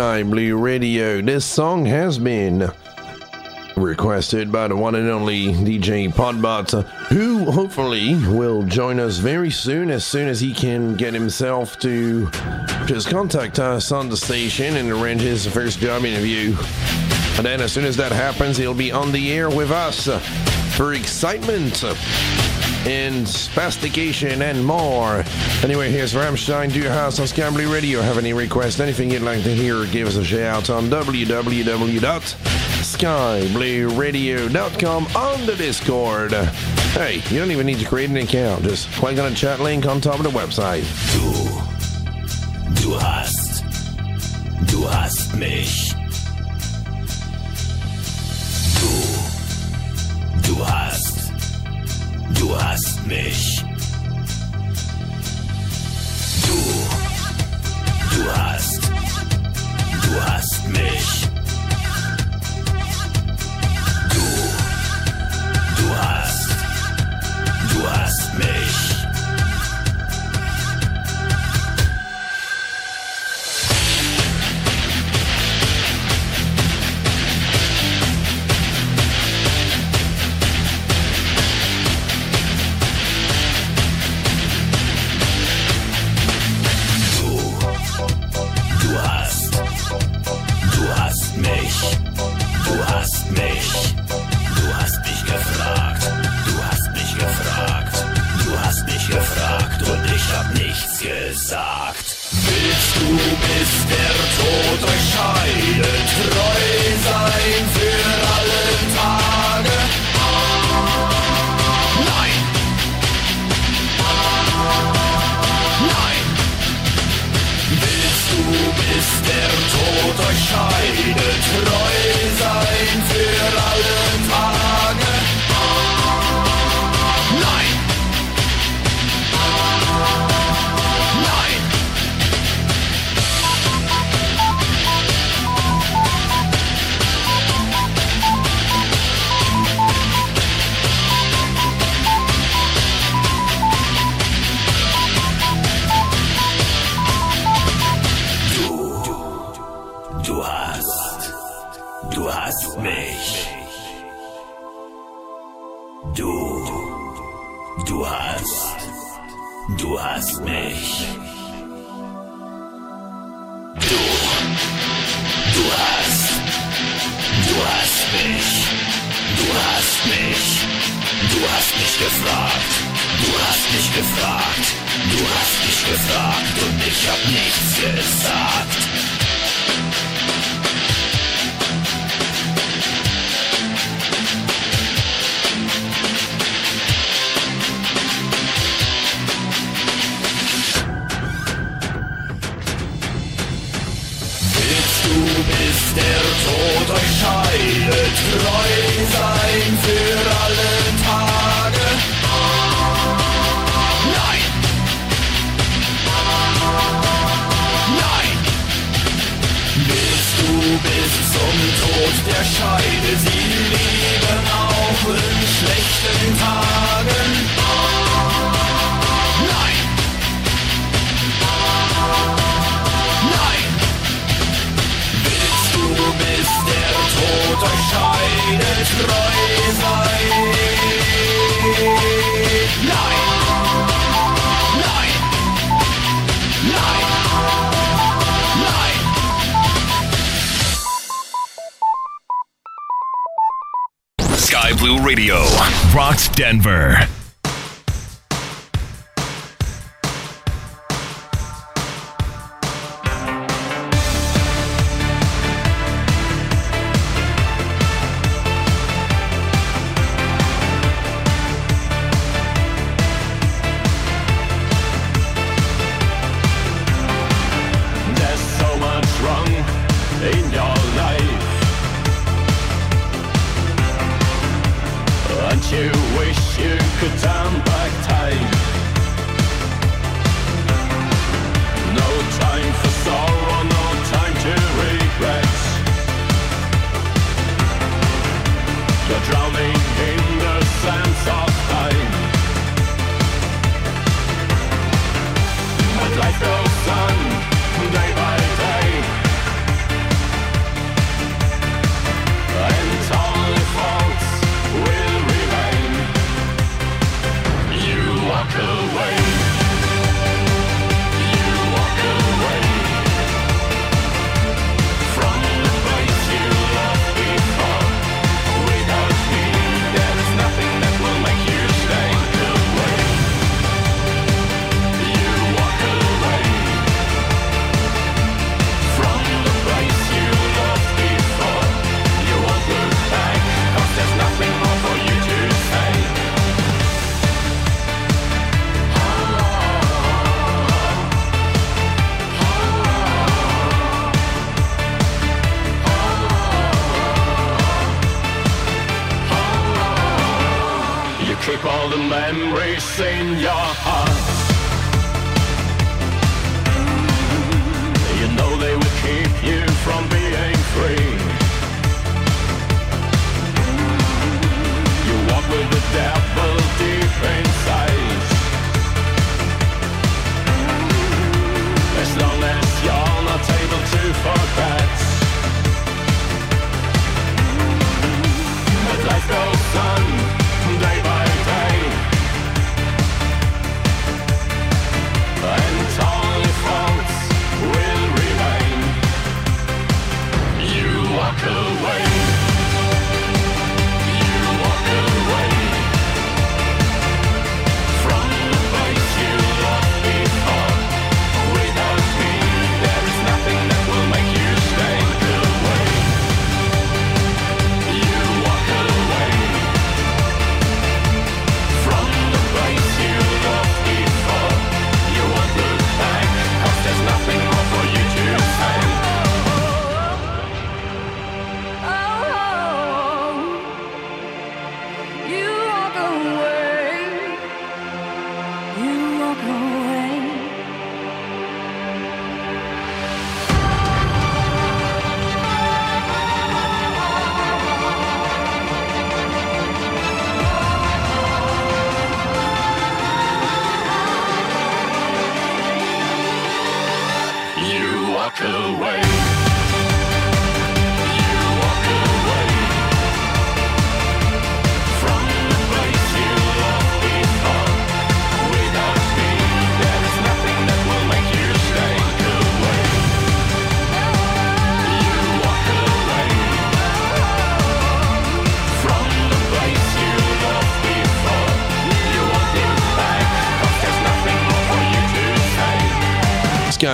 Sky Blue Radio. This song has been requested by the one and only DJ Podbot, who hopefully will join us very soon as soon as he can get himself to just contact us on the station and arrange his first job interview. And then as soon as that happens, he'll be on the air with us for excitement and spastication and more. Anyway, here's Rammstein, Do Your House on Blue Radio. Have any requests, anything you'd like to hear, give us a shout on www.skyblueradio.com on the Discord. Hey, you don't even need to create an account. Just click on the chat link on top of the website. Du hast, du hast mich. Du hast mich.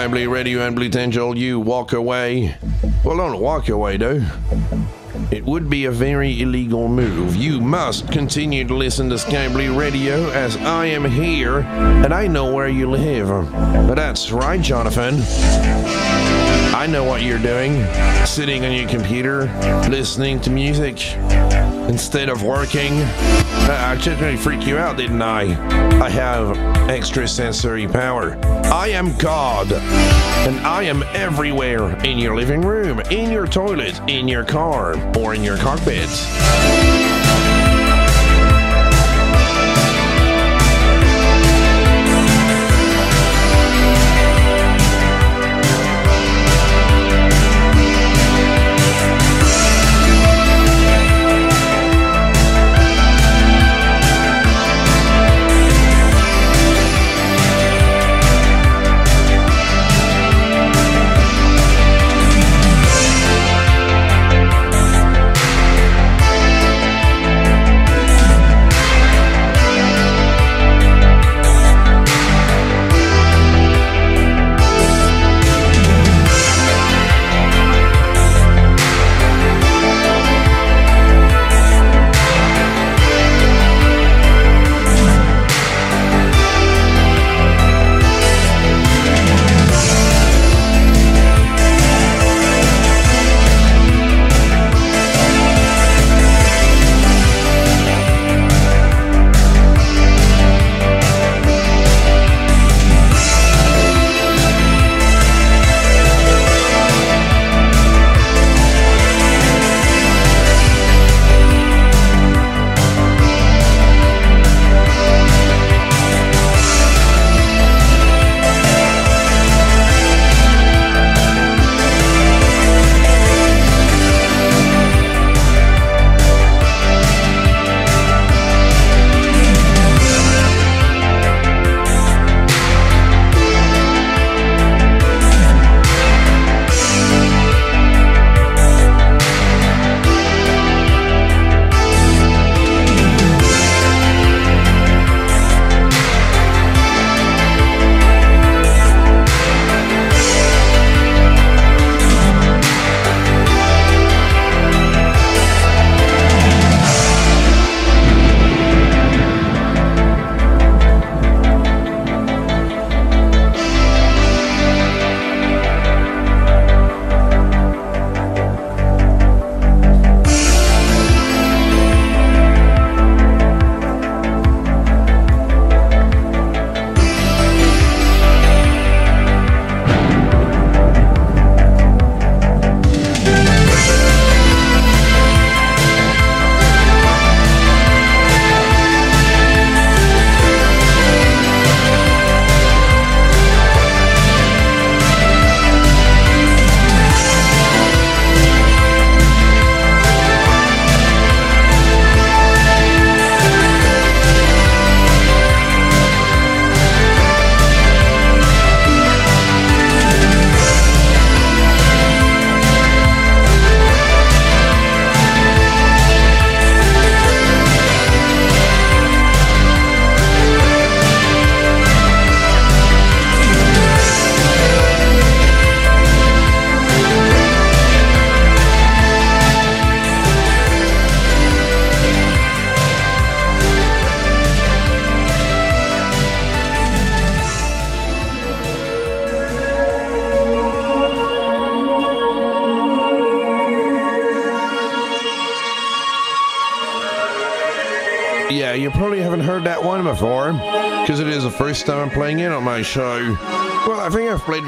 Sky Radio and Blue Angel, you walk away. Well, don't walk away, though. It would be a very illegal move. You must continue to listen to Sky Blue Radio as I am here and I know where you live. But that's right, Jonathan. I know what you're doing. Sitting on your computer, listening to music instead of working. Uh, I I just really freaked you out, didn't I? I have extrasensory power. I am God, and I am everywhere in your living room, in your toilet, in your car, or in your cockpit.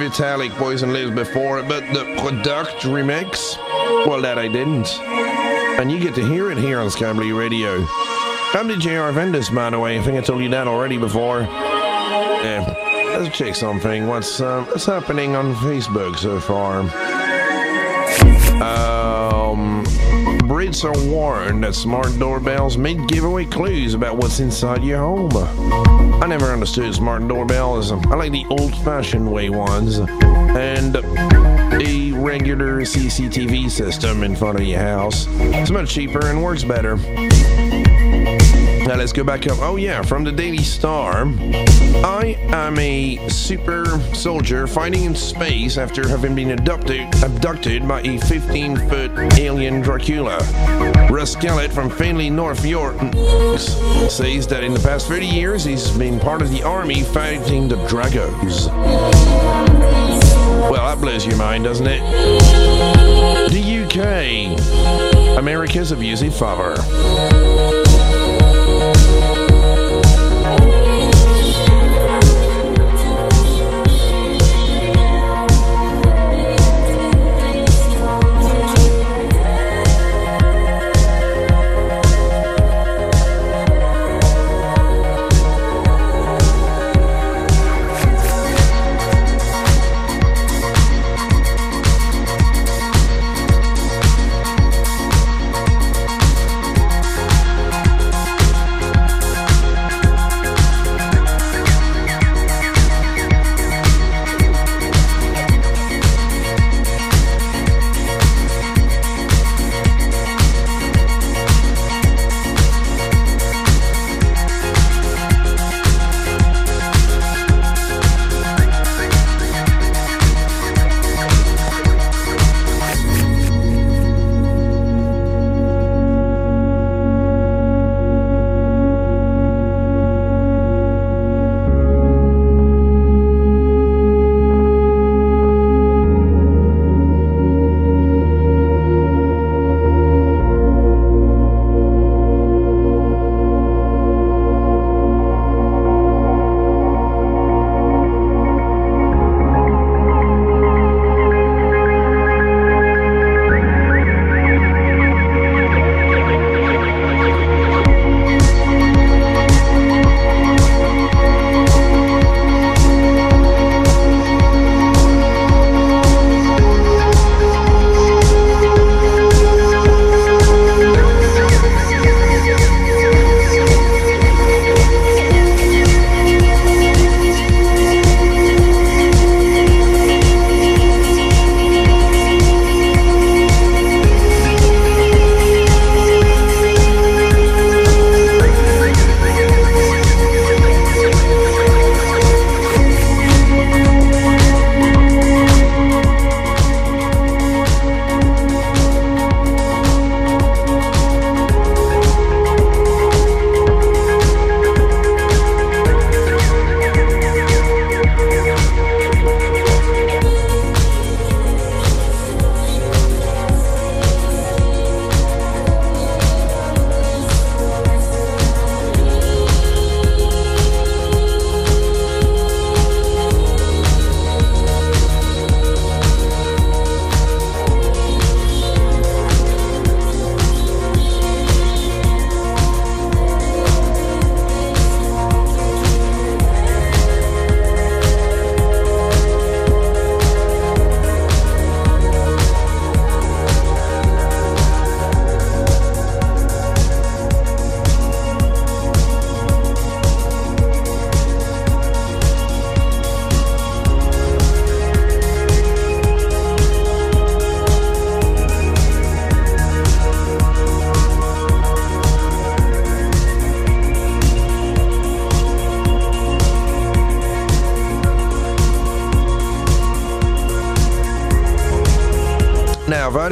Vitalik Boys Lives before, but the product remix, well, that I didn't. And you get to hear it here on Sky Blue Radio. I'm DJ Arvandus, by the way. I think I told you that already before. Yeah. let's check something. What's uh, what's happening on Facebook so far? Brits are warned that smart doorbells may give away clues about what's inside your home. I never understood smart doorbells. I like the old-fashioned way ones, and a regular CCTV system in front of your house. It's much cheaper and works better. Now let's go back up. Oh yeah, from the Daily Star. I am a super soldier fighting in space after having been abducted abducted by a 15-foot alien Dracula. Russ Kellett from Findlay, North York says that in the past 30 years he's been part of the army fighting the Dragos. Well, that blows your mind, doesn't it? The UK, America's abusive father.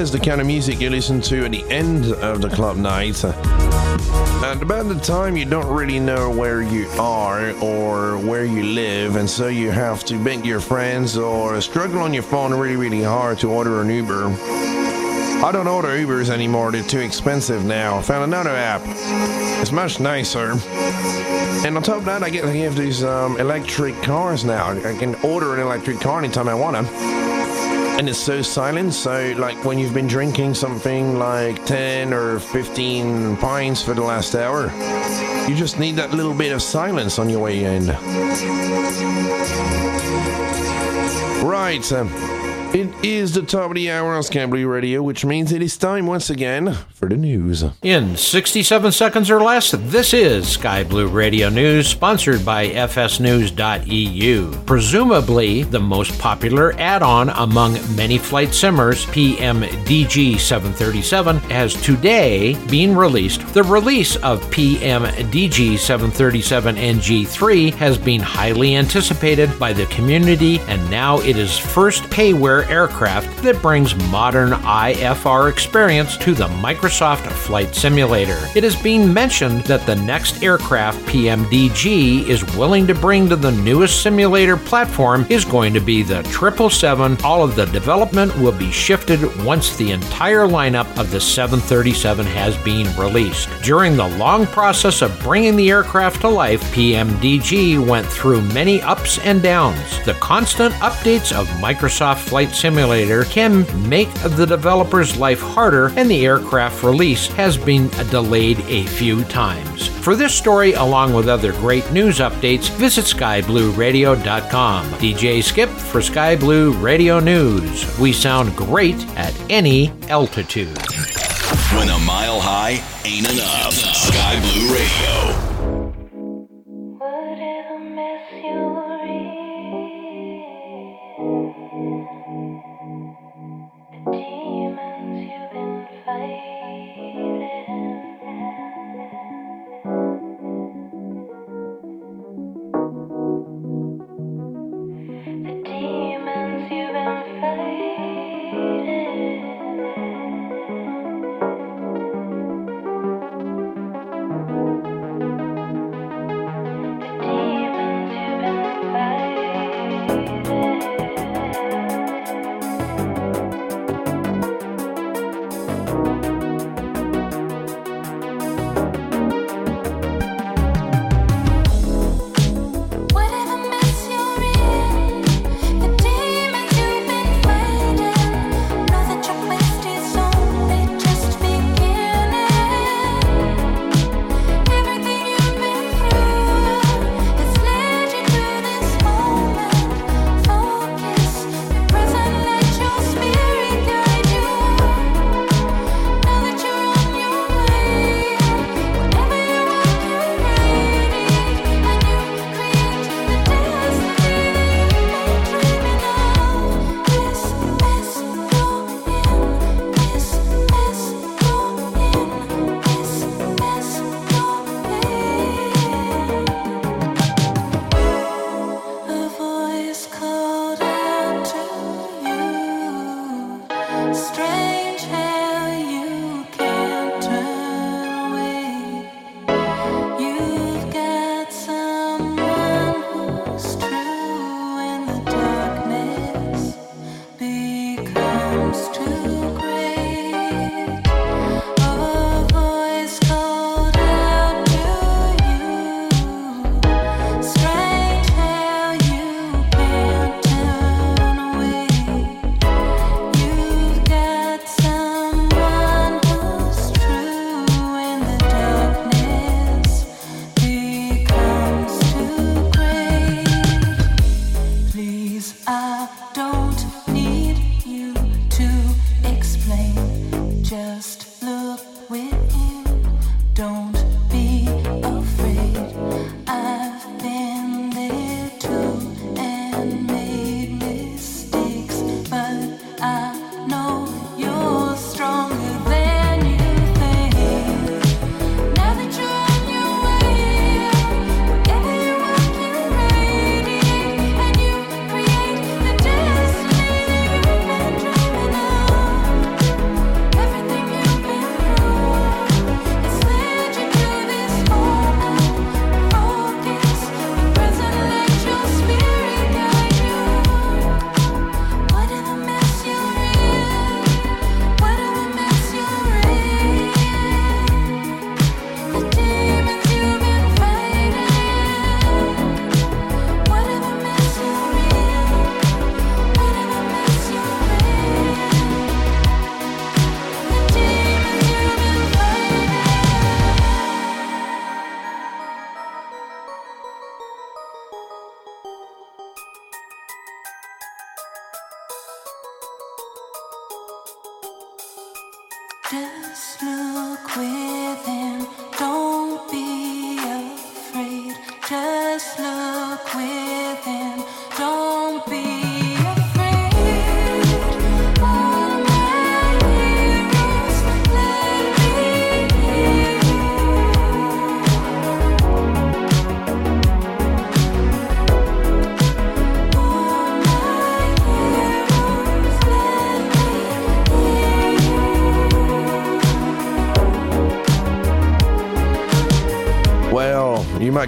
Is the kind of music you listen to at the end of the club night. And about the time you don't really know where you are or where you live, and so you have to beg your friends or struggle on your phone really, really hard to order an Uber. I don't order Ubers anymore, they're too expensive now. I found another app. It's much nicer. And on top of that, I get to have these um, electric cars now. I can order an electric car anytime I want to and it's so silent. So, like when you've been drinking something like 10 or 15 pints for the last hour, you just need that little bit of silence on your way in. Right. Um, it is the top of the hour on Sky Blue Radio, which means it is time once again for the news. In 67 seconds or less, this is Sky Blue Radio News, sponsored by FSNews.eu. Presumably, the most popular add on among many flight simmers, PMDG 737, has today been released. The release of PMDG 737 NG3 has been highly anticipated by the community, and now it is first payware aircraft that brings modern IFR experience to the Microsoft Flight Simulator. It is being mentioned that the next aircraft PMDG is willing to bring to the newest simulator platform is going to be the 777. All of the development will be shifted once the entire lineup of the 737 has been released. During the long process of bringing the aircraft to life, PMDG went through many ups and downs. The constant updates of Microsoft Flight Simulator can make the developer's life harder, and the aircraft release has been delayed a few times. For this story, along with other great news updates, visit skyblueradio.com. DJ Skip for Sky Blue Radio News. We sound great at any altitude. When a mile high ain't enough. Sky Blue Radio.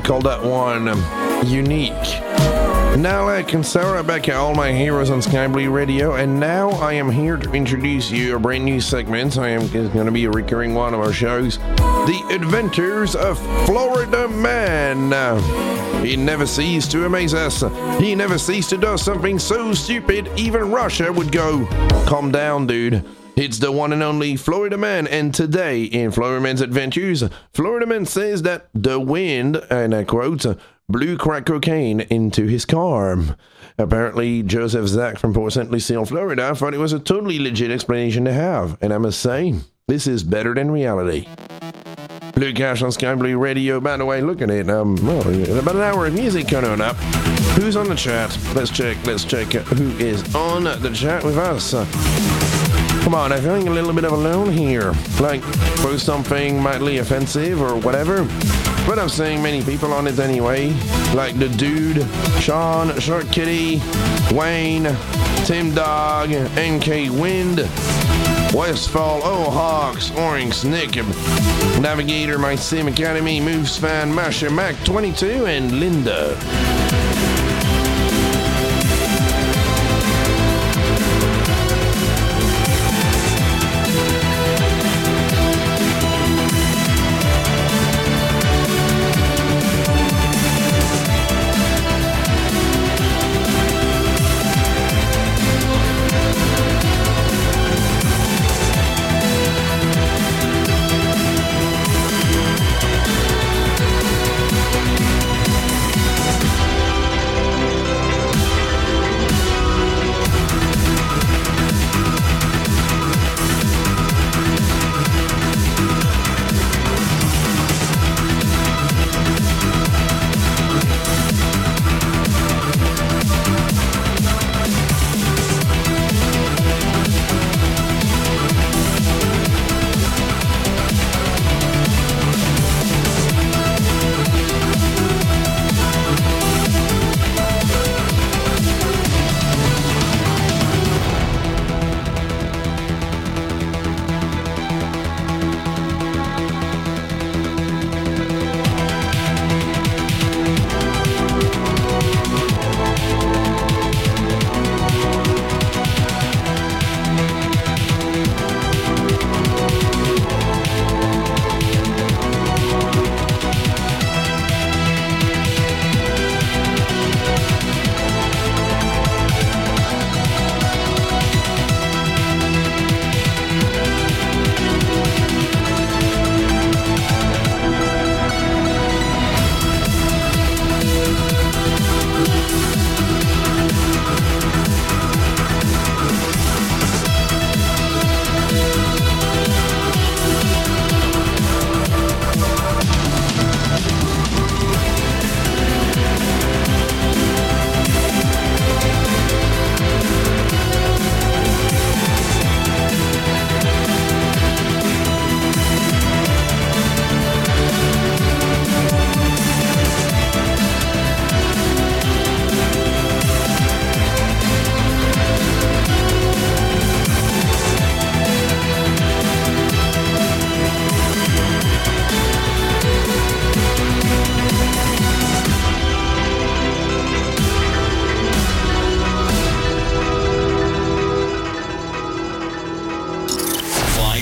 You might call that one um, unique. Now, like and Sarah back at All My Heroes on Sky Blue Radio, and now I am here to introduce you a brand new segment. I am going to be a recurring one of our shows The Adventures of Florida Man. He never ceased to amaze us. He never ceased to do something so stupid, even Russia would go, Calm down, dude. It's the one and only Florida Man, and today in Florida Man's Adventures, Florida Man says that the wind, and I quote, blew crack cocaine into his car. Apparently, Joseph Zack from Port St. Lucie, Florida, thought it was a totally legit explanation to have, and I must say, this is better than reality. Blue Cash on Sky Blue Radio. By the way, look at it. Um, well, about an hour of music coming up. Who's on the chat? Let's check. Let's check who is on the chat with us. Come on, I'm feeling a little bit of alone here. Like, post something mildly offensive or whatever. But I'm seeing many people on it anyway. Like the dude, Sean, Shark Kitty, Wayne, Tim Dog, NK Wind, Westfall, Oh Hawks, Orange, Nick, Navigator, My Sim Academy, Moves Fan, Masha, Mac 22, and Linda.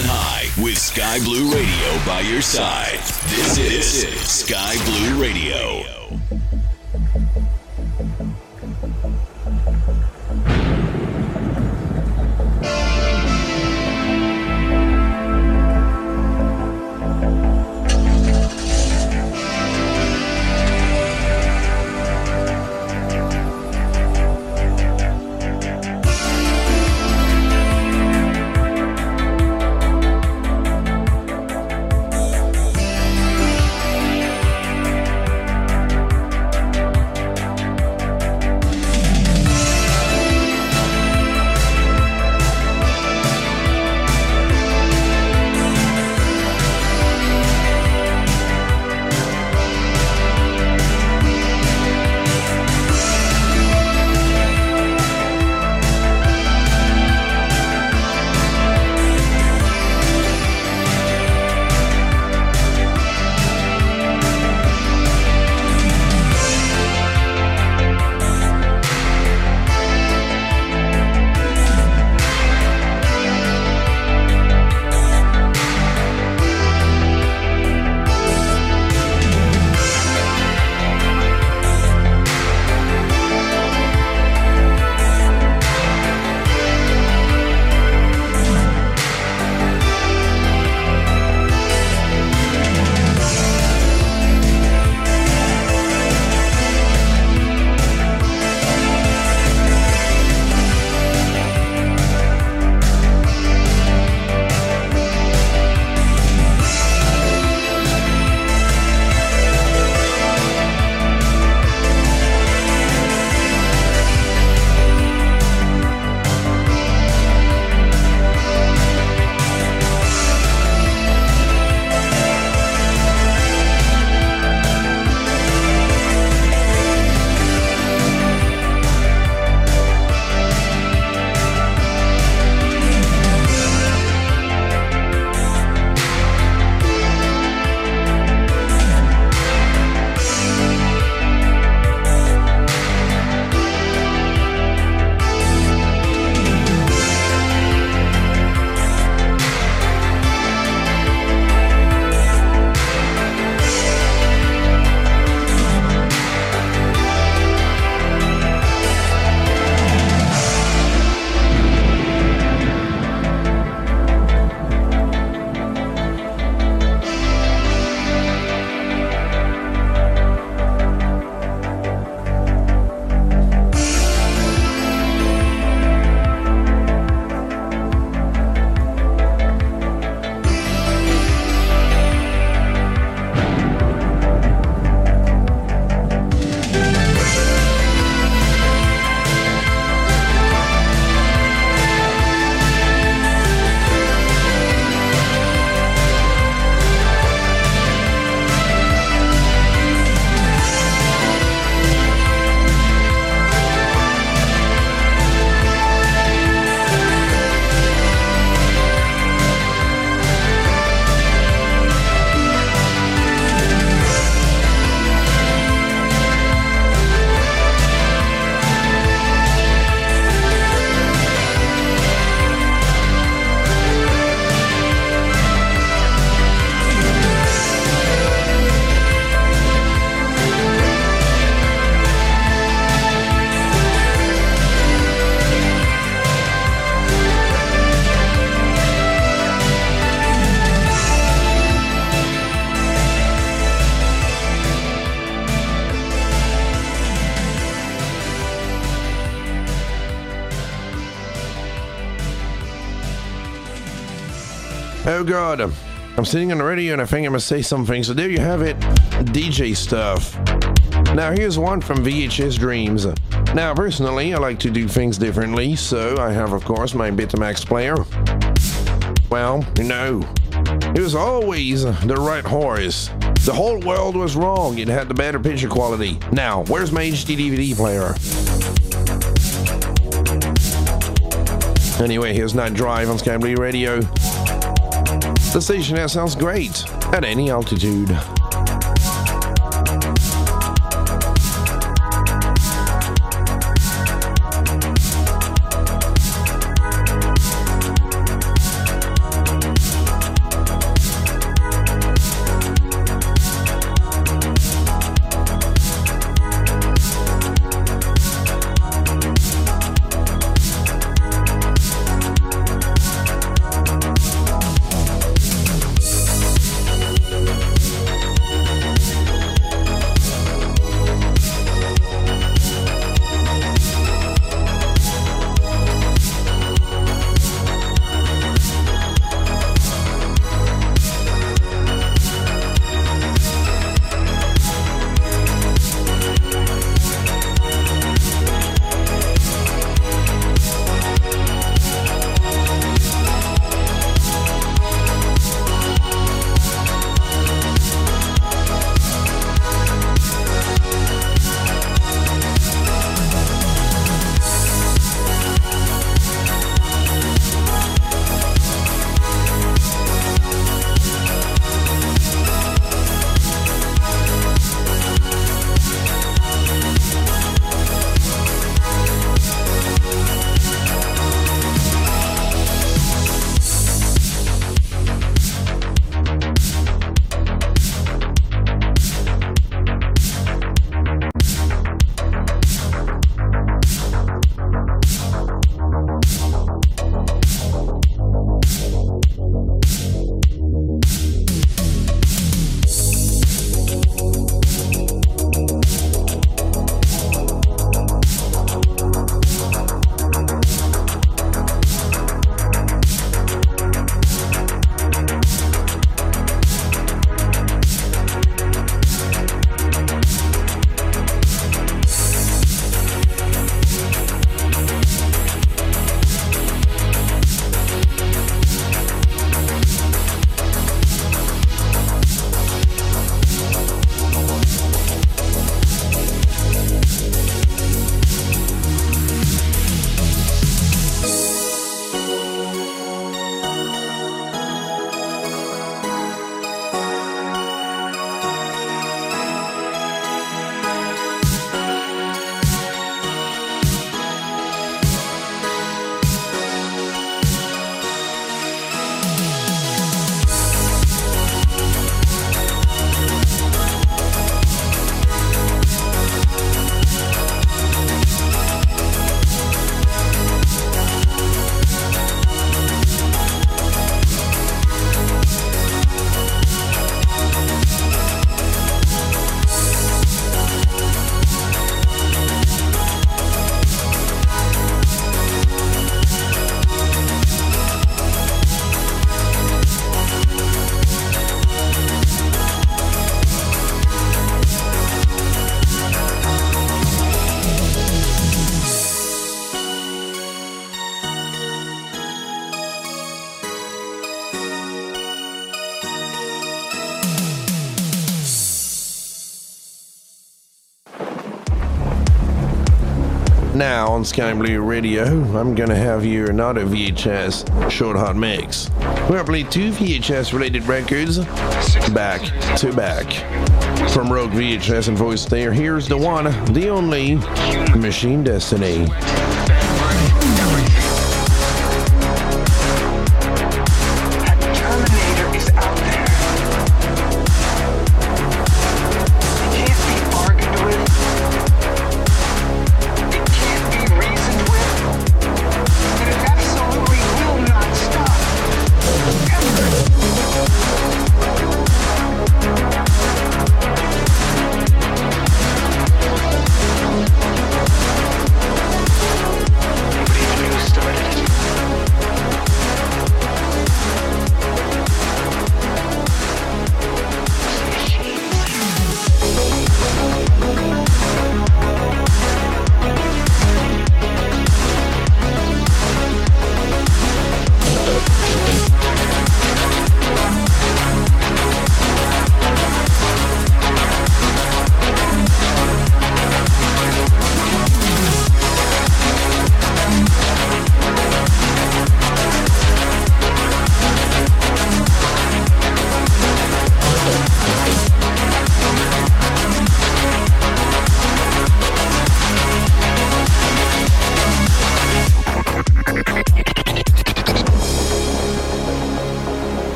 Flying high with Sky Blue Radio by your side. This is, Sky Blue Radio. Oh god, I'm sitting on the radio and I think I must say something. So there you have it, DJ stuff. Now here's one from VHS Dreams. Now personally, I like to do things differently, so I have of course my Betamax player. Well, no, it was always the right horse. The whole world was wrong. It had the better picture quality. Now, where's my HD DVD player? Anyway, here's Night Drive on Sky Radio. The station that sounds great at any altitude. On Sky Blue Radio, I'm gonna have you another VHS short hot mix. We're gonna play two VHS related records back to back. From Rogue VHS and Voice There, here's the one, the only Machine Destiny.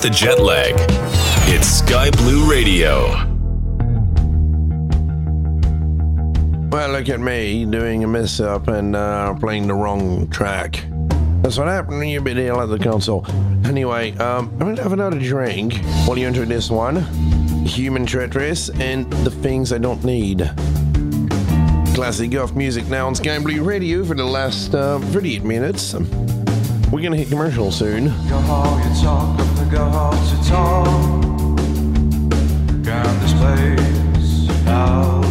Without the jet lag. It's Sky Blue Radio. Well, look at me doing a mess up and uh, playing the wrong track. That's what happened when you been ill at the console. Anyway, um, I'm gonna have another drink while you enter this one. Human Treacherous and the things I don't need. Classic goth music now on Sky Blue Radio for the last uh, 38 minutes. We're gonna hit commercial soon. Got to to talk. This place without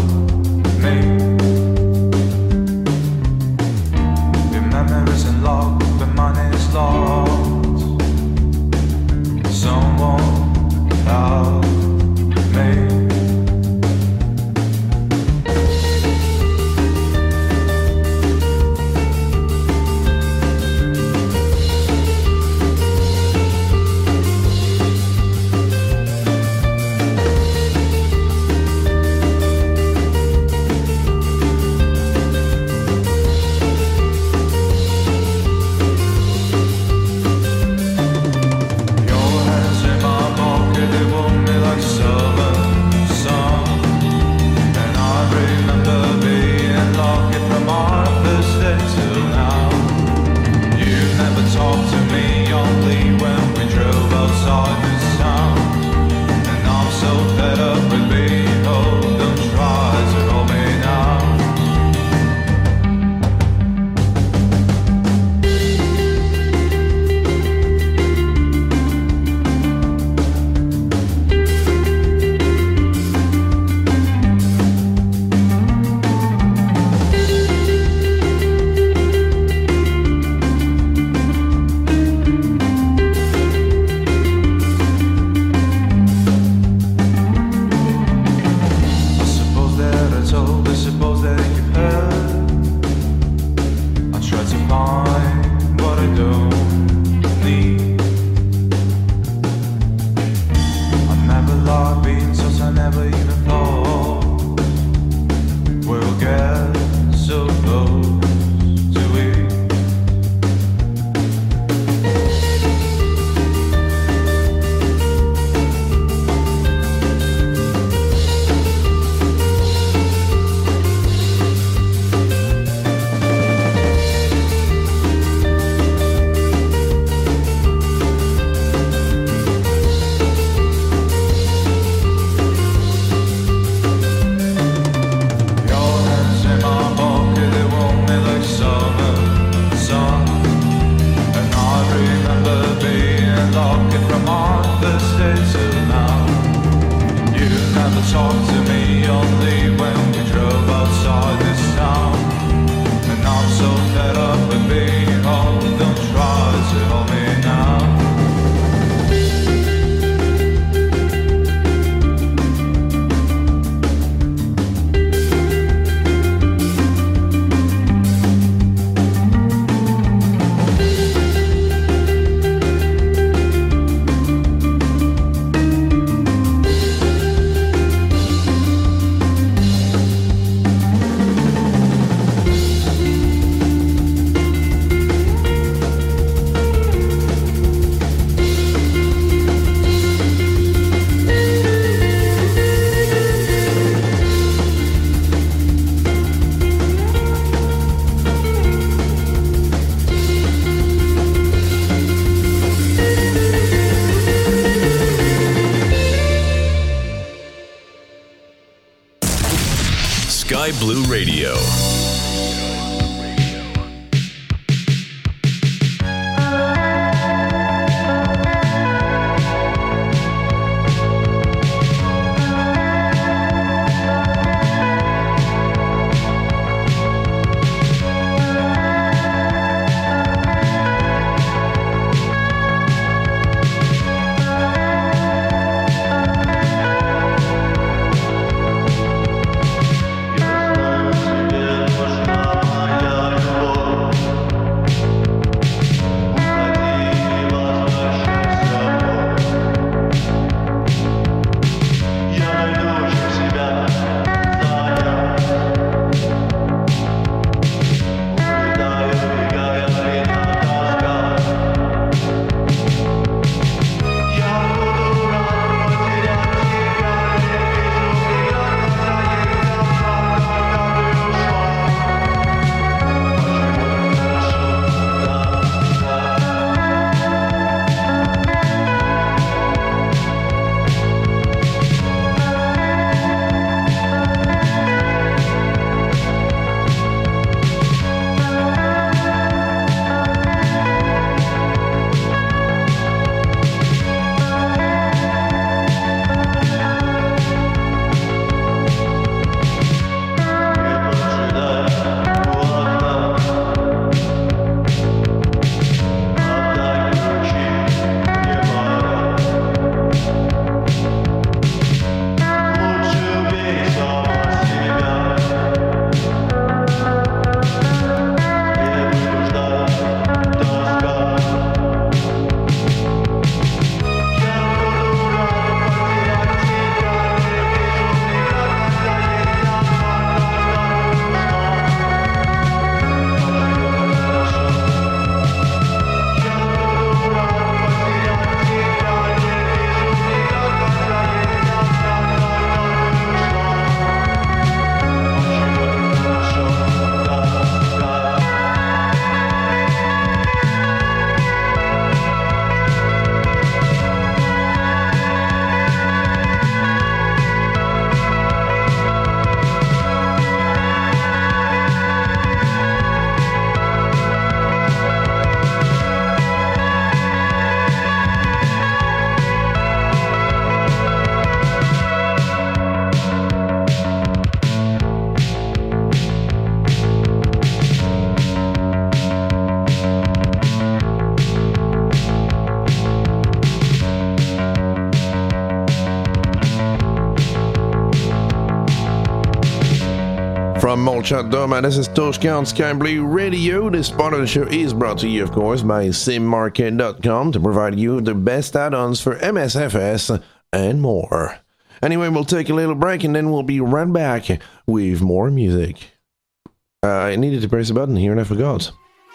From Molchat Doma, this is Toska on Blue Radio. This part of the show is brought to you, of course, by SimMarket.com to provide you the best add-ons for MSFS and more. Anyway, we'll take a little break and then we'll be right back with more music. Uh, I needed to press a button here and I forgot.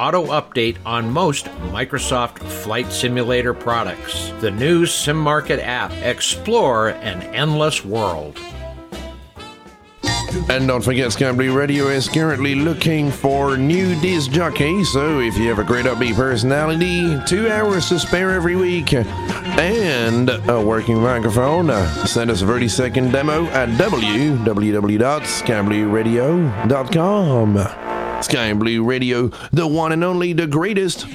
auto update on most Microsoft Flight Simulator products. The new SimMarket app. Explore an endless world. And don't forget, Sky Blue Radio is currently looking for new disc jockeys. So if you have a great upbeat personality, two hours to spare every week, and a working microphone, uh, send us a 30 second demo at www.skyblueradio.com. Sky and Blue Radio, the one and only, the greatest.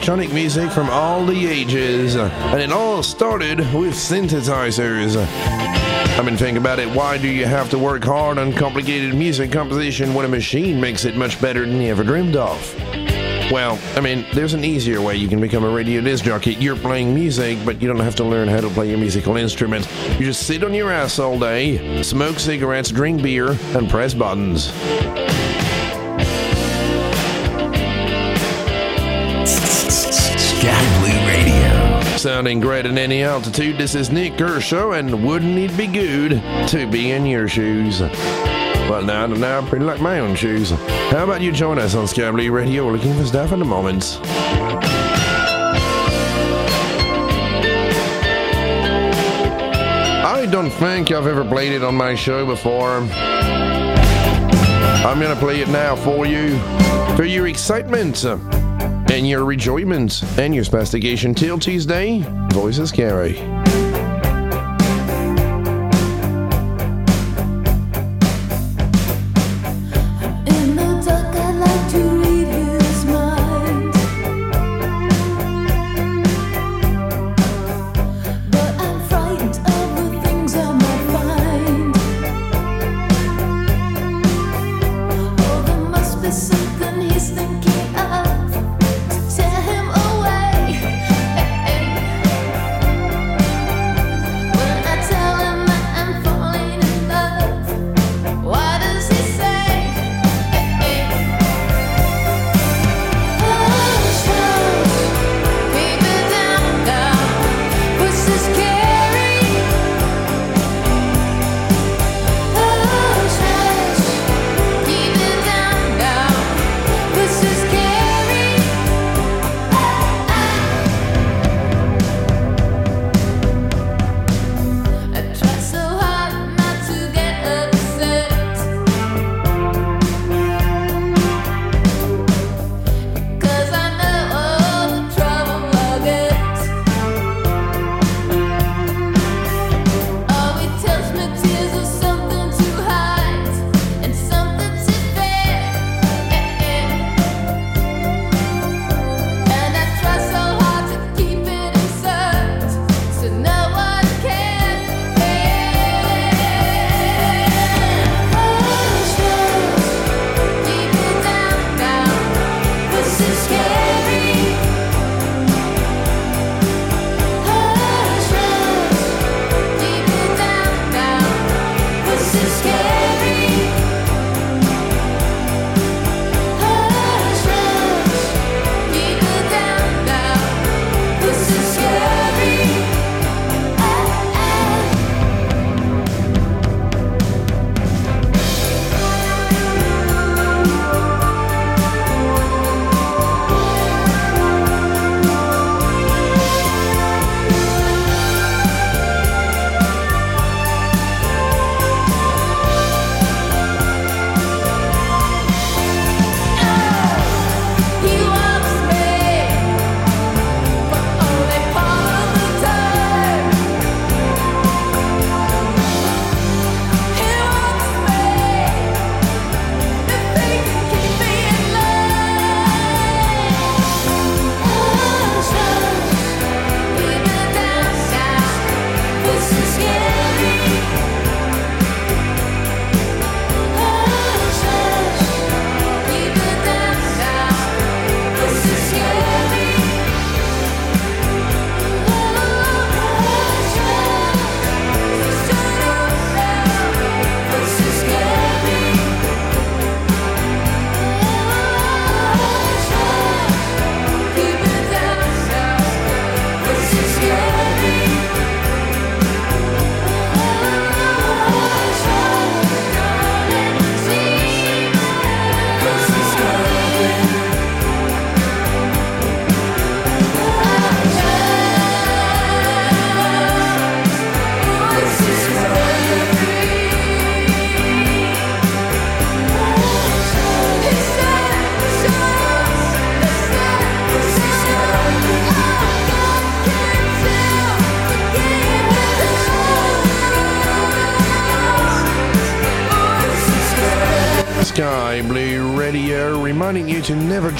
Electronic music from all the ages. And it all started with synthesizers. I mean, think about it. Why do you have to work hard on complicated music composition when a machine makes it much better than you ever dreamed of? Well, I mean, there's an easier way you can become a radio disc jockey. You're playing music, but you don't have to learn how to play your musical instrument. You just sit on your ass all day, smoke cigarettes, drink beer, and press buttons. Sounding great at any altitude, this is Nik Kershaw, and wouldn't it be good to be in your shoes? Well, now, now, I pretty like my own shoes. How about you join us on Blue Radio? We're looking for stuff in the moment. I don't think I've ever played it on my show before. I'm gonna play it now for you, for your excitement and your enjoyment and your spastigation 'Til Tuesday. Voices carry.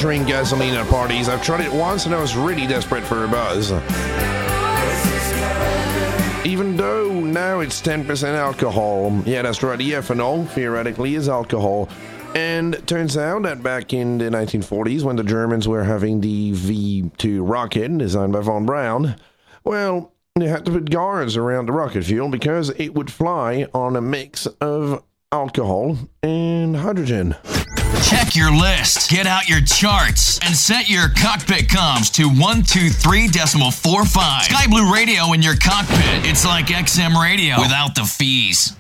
Drink gasoline at parties. I've tried it once and I was really desperate for a buzz. Even though now it's 10% alcohol. Yeah, that's right, the ethanol theoretically is alcohol. And turns out that back in the 1940s, when the Germans were having the V 2 rocket designed by von Braun, well, they had to put guards around the rocket fuel because it would fly on a mix of alcohol and hydrogen. Check your list, get out your charts, and set your cockpit comms to 123.45. Sky Blue Radio in your cockpit. It's like XM radio without the fees.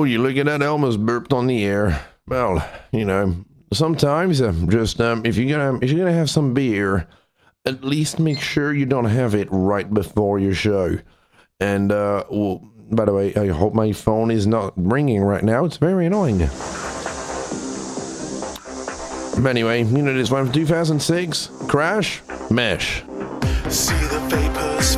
Oh, you look at that Elmer's burped on the air. Well, you know, sometimes uh, just um, if you're gonna if you're gonna have some beer, at least make sure you don't have it right before your show. And uh, well, by the way, I hope my phone is not ringing right now. It's very annoying. But anyway, you know this one from 2006, Crash, Mesh. See the vapors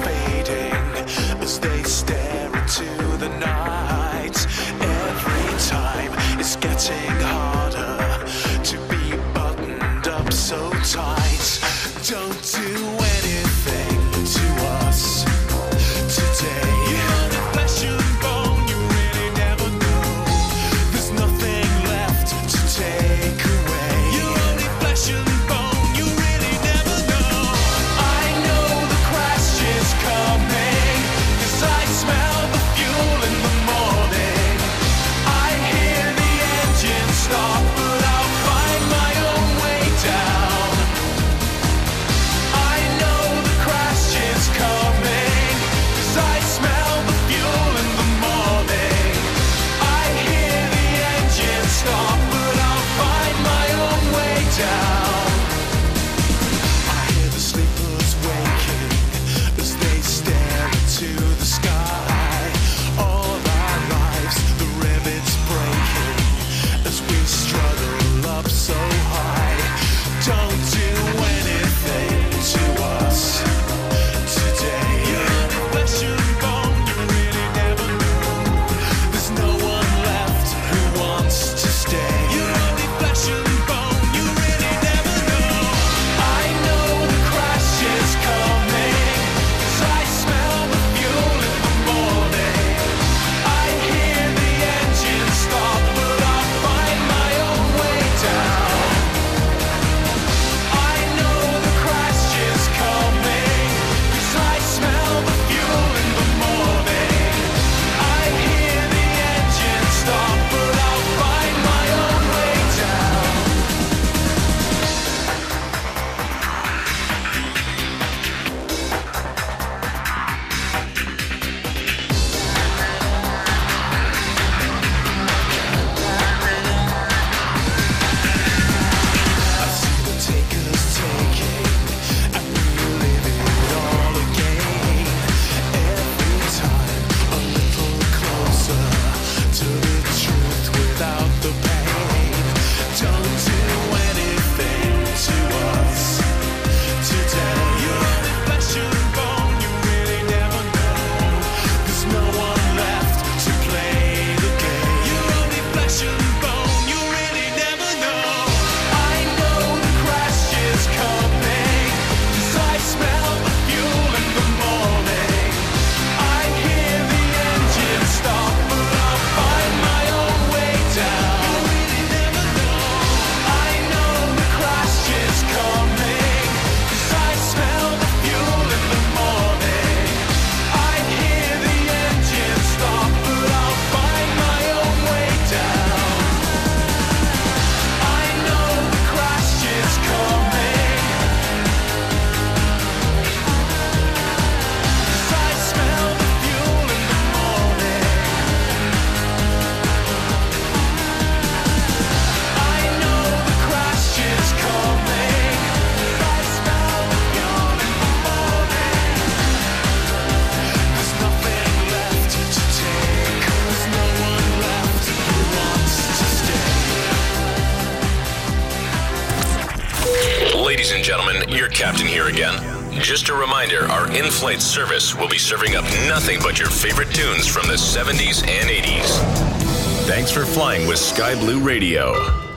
Captain here again. Just a reminder our in flight service will be serving up nothing but your favorite tunes from the 70s and 80s. Thanks for flying with Sky Blue Radio.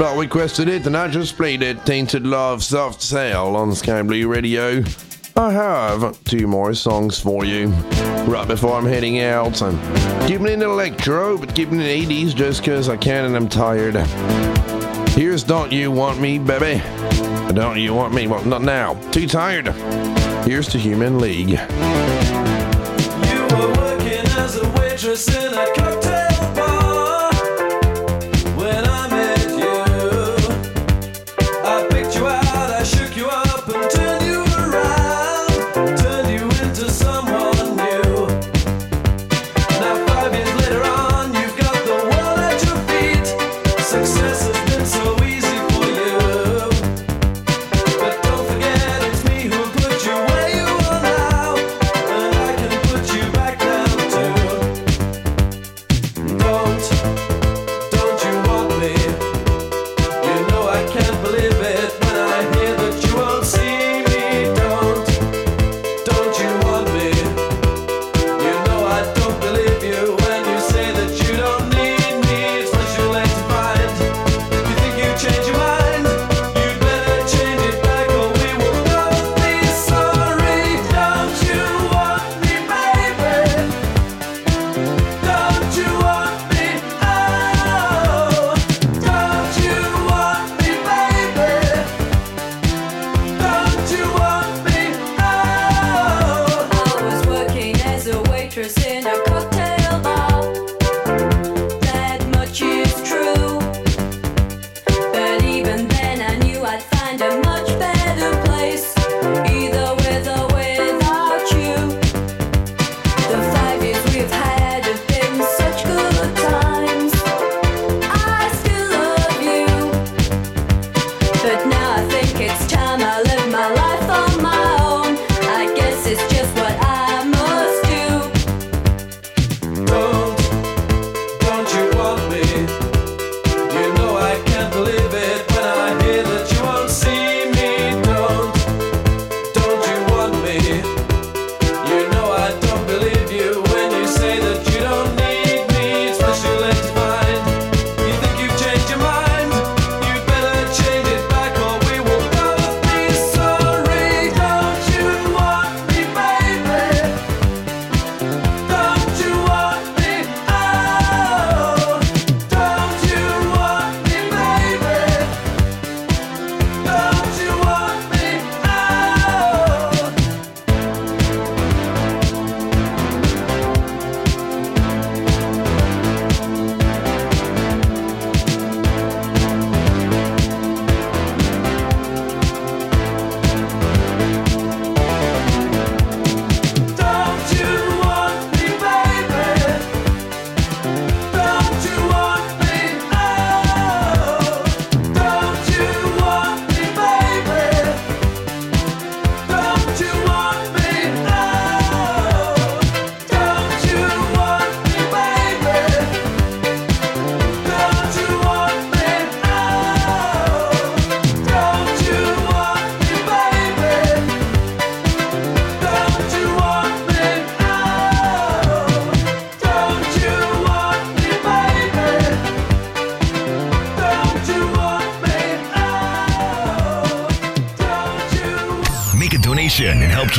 Roblox requested it, and I just played it. Tainted Love Soft Cell on Sky Blue Radio. I have two more songs for you right before I'm heading out. I'm keeping an electro, but keeping an 80s just because I can and I'm tired. Here's Don't You Want Me, Baby. Don't You Want Me? Well, not now. Too tired. Here's The Human League. You were working as a waitress in a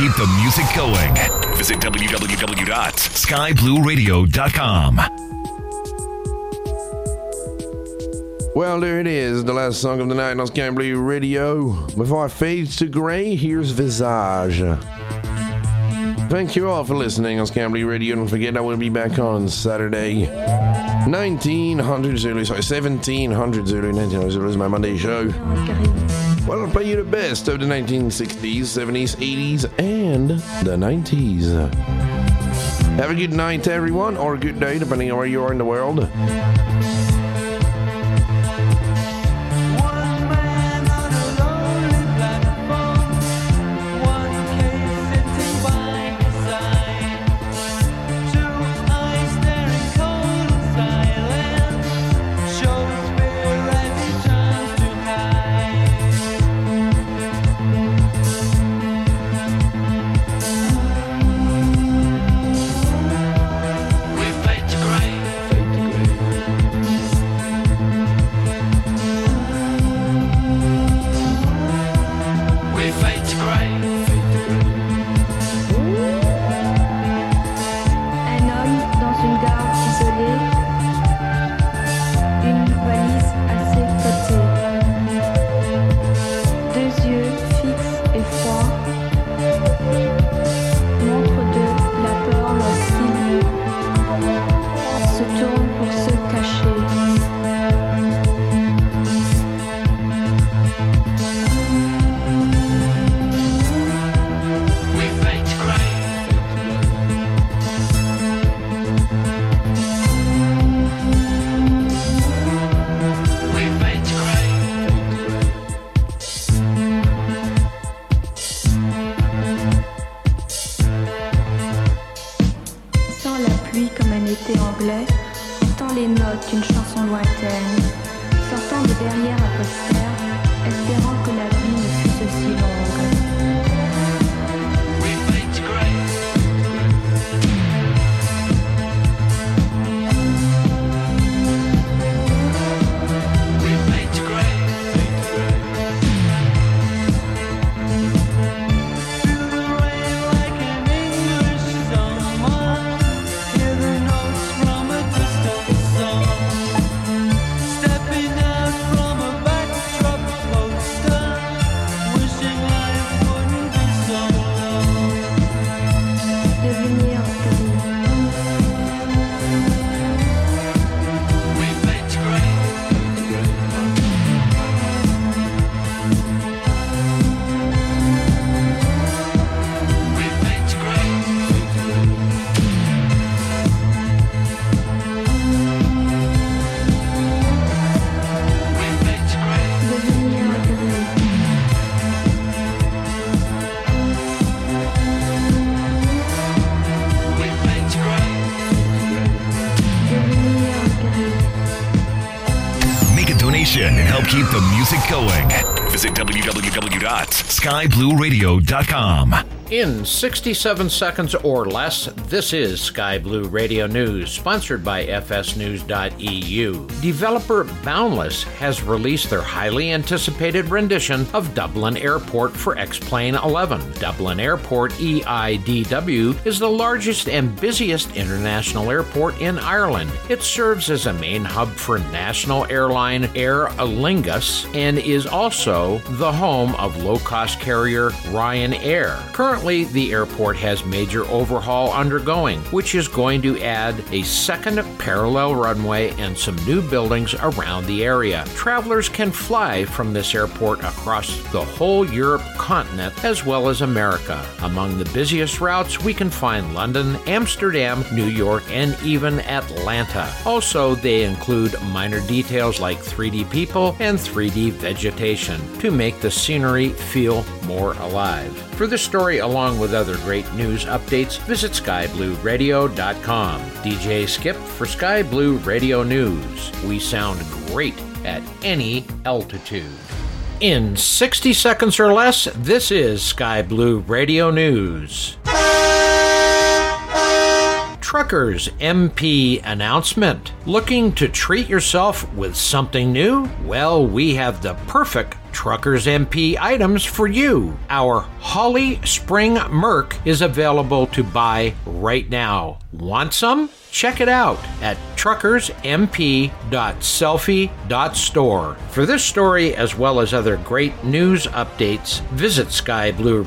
keep the music going. Visit www.skyblueradio.com. Well, there it is, the last song of the night on Sky Blue Radio. Before it fades to grey, here's Visage. Thank you all for listening on Sky Blue Radio. Don't forget, I will be back on Saturday. 1900 Zulu, sorry, 1700 Zulu, 1900 Zulu is my Monday show. Why don't I play you the best of the 1960s, 70s, 80s, and the 90s? Have a good night, everyone, or a good day, depending on where you are in the world. www.skyblueradio.com. In 67 seconds or less, this is Sky Blue Radio News, sponsored by FSNews.eu. Developer Boundless has released their highly anticipated rendition of Dublin Airport for X Plane 11. Dublin Airport EIDW is the largest and busiest international airport in Ireland. It serves as a main hub for national airline Aer Lingus and is also the home of low cost carrier Ryanair. Currently, the airport has major overhaul undergoing, which is going to add a second parallel runway and some new buildings around the area. Travelers can fly from this airport across the whole Europe continent as well as America. Among the busiest routes, we can find London, Amsterdam, New York, and even Atlanta. Also, they include minor details like 3D people and 3D vegetation to make the scenery feel more alive. For this story, along with other great news updates, visit skyblueradio.com. DJ Skip for Sky Blue Radio News. We sound great at any altitude. In 60 seconds or less, this is Sky Blue Radio News. Truckers MP announcement. Looking to treat yourself with something new? Well, we have the perfect Truckers MP items for you. Our Holly Spring Merc is available to buy right now. Want some? Check it out at truckersmp.sellfy.store. For this story, as well as other great news updates, visit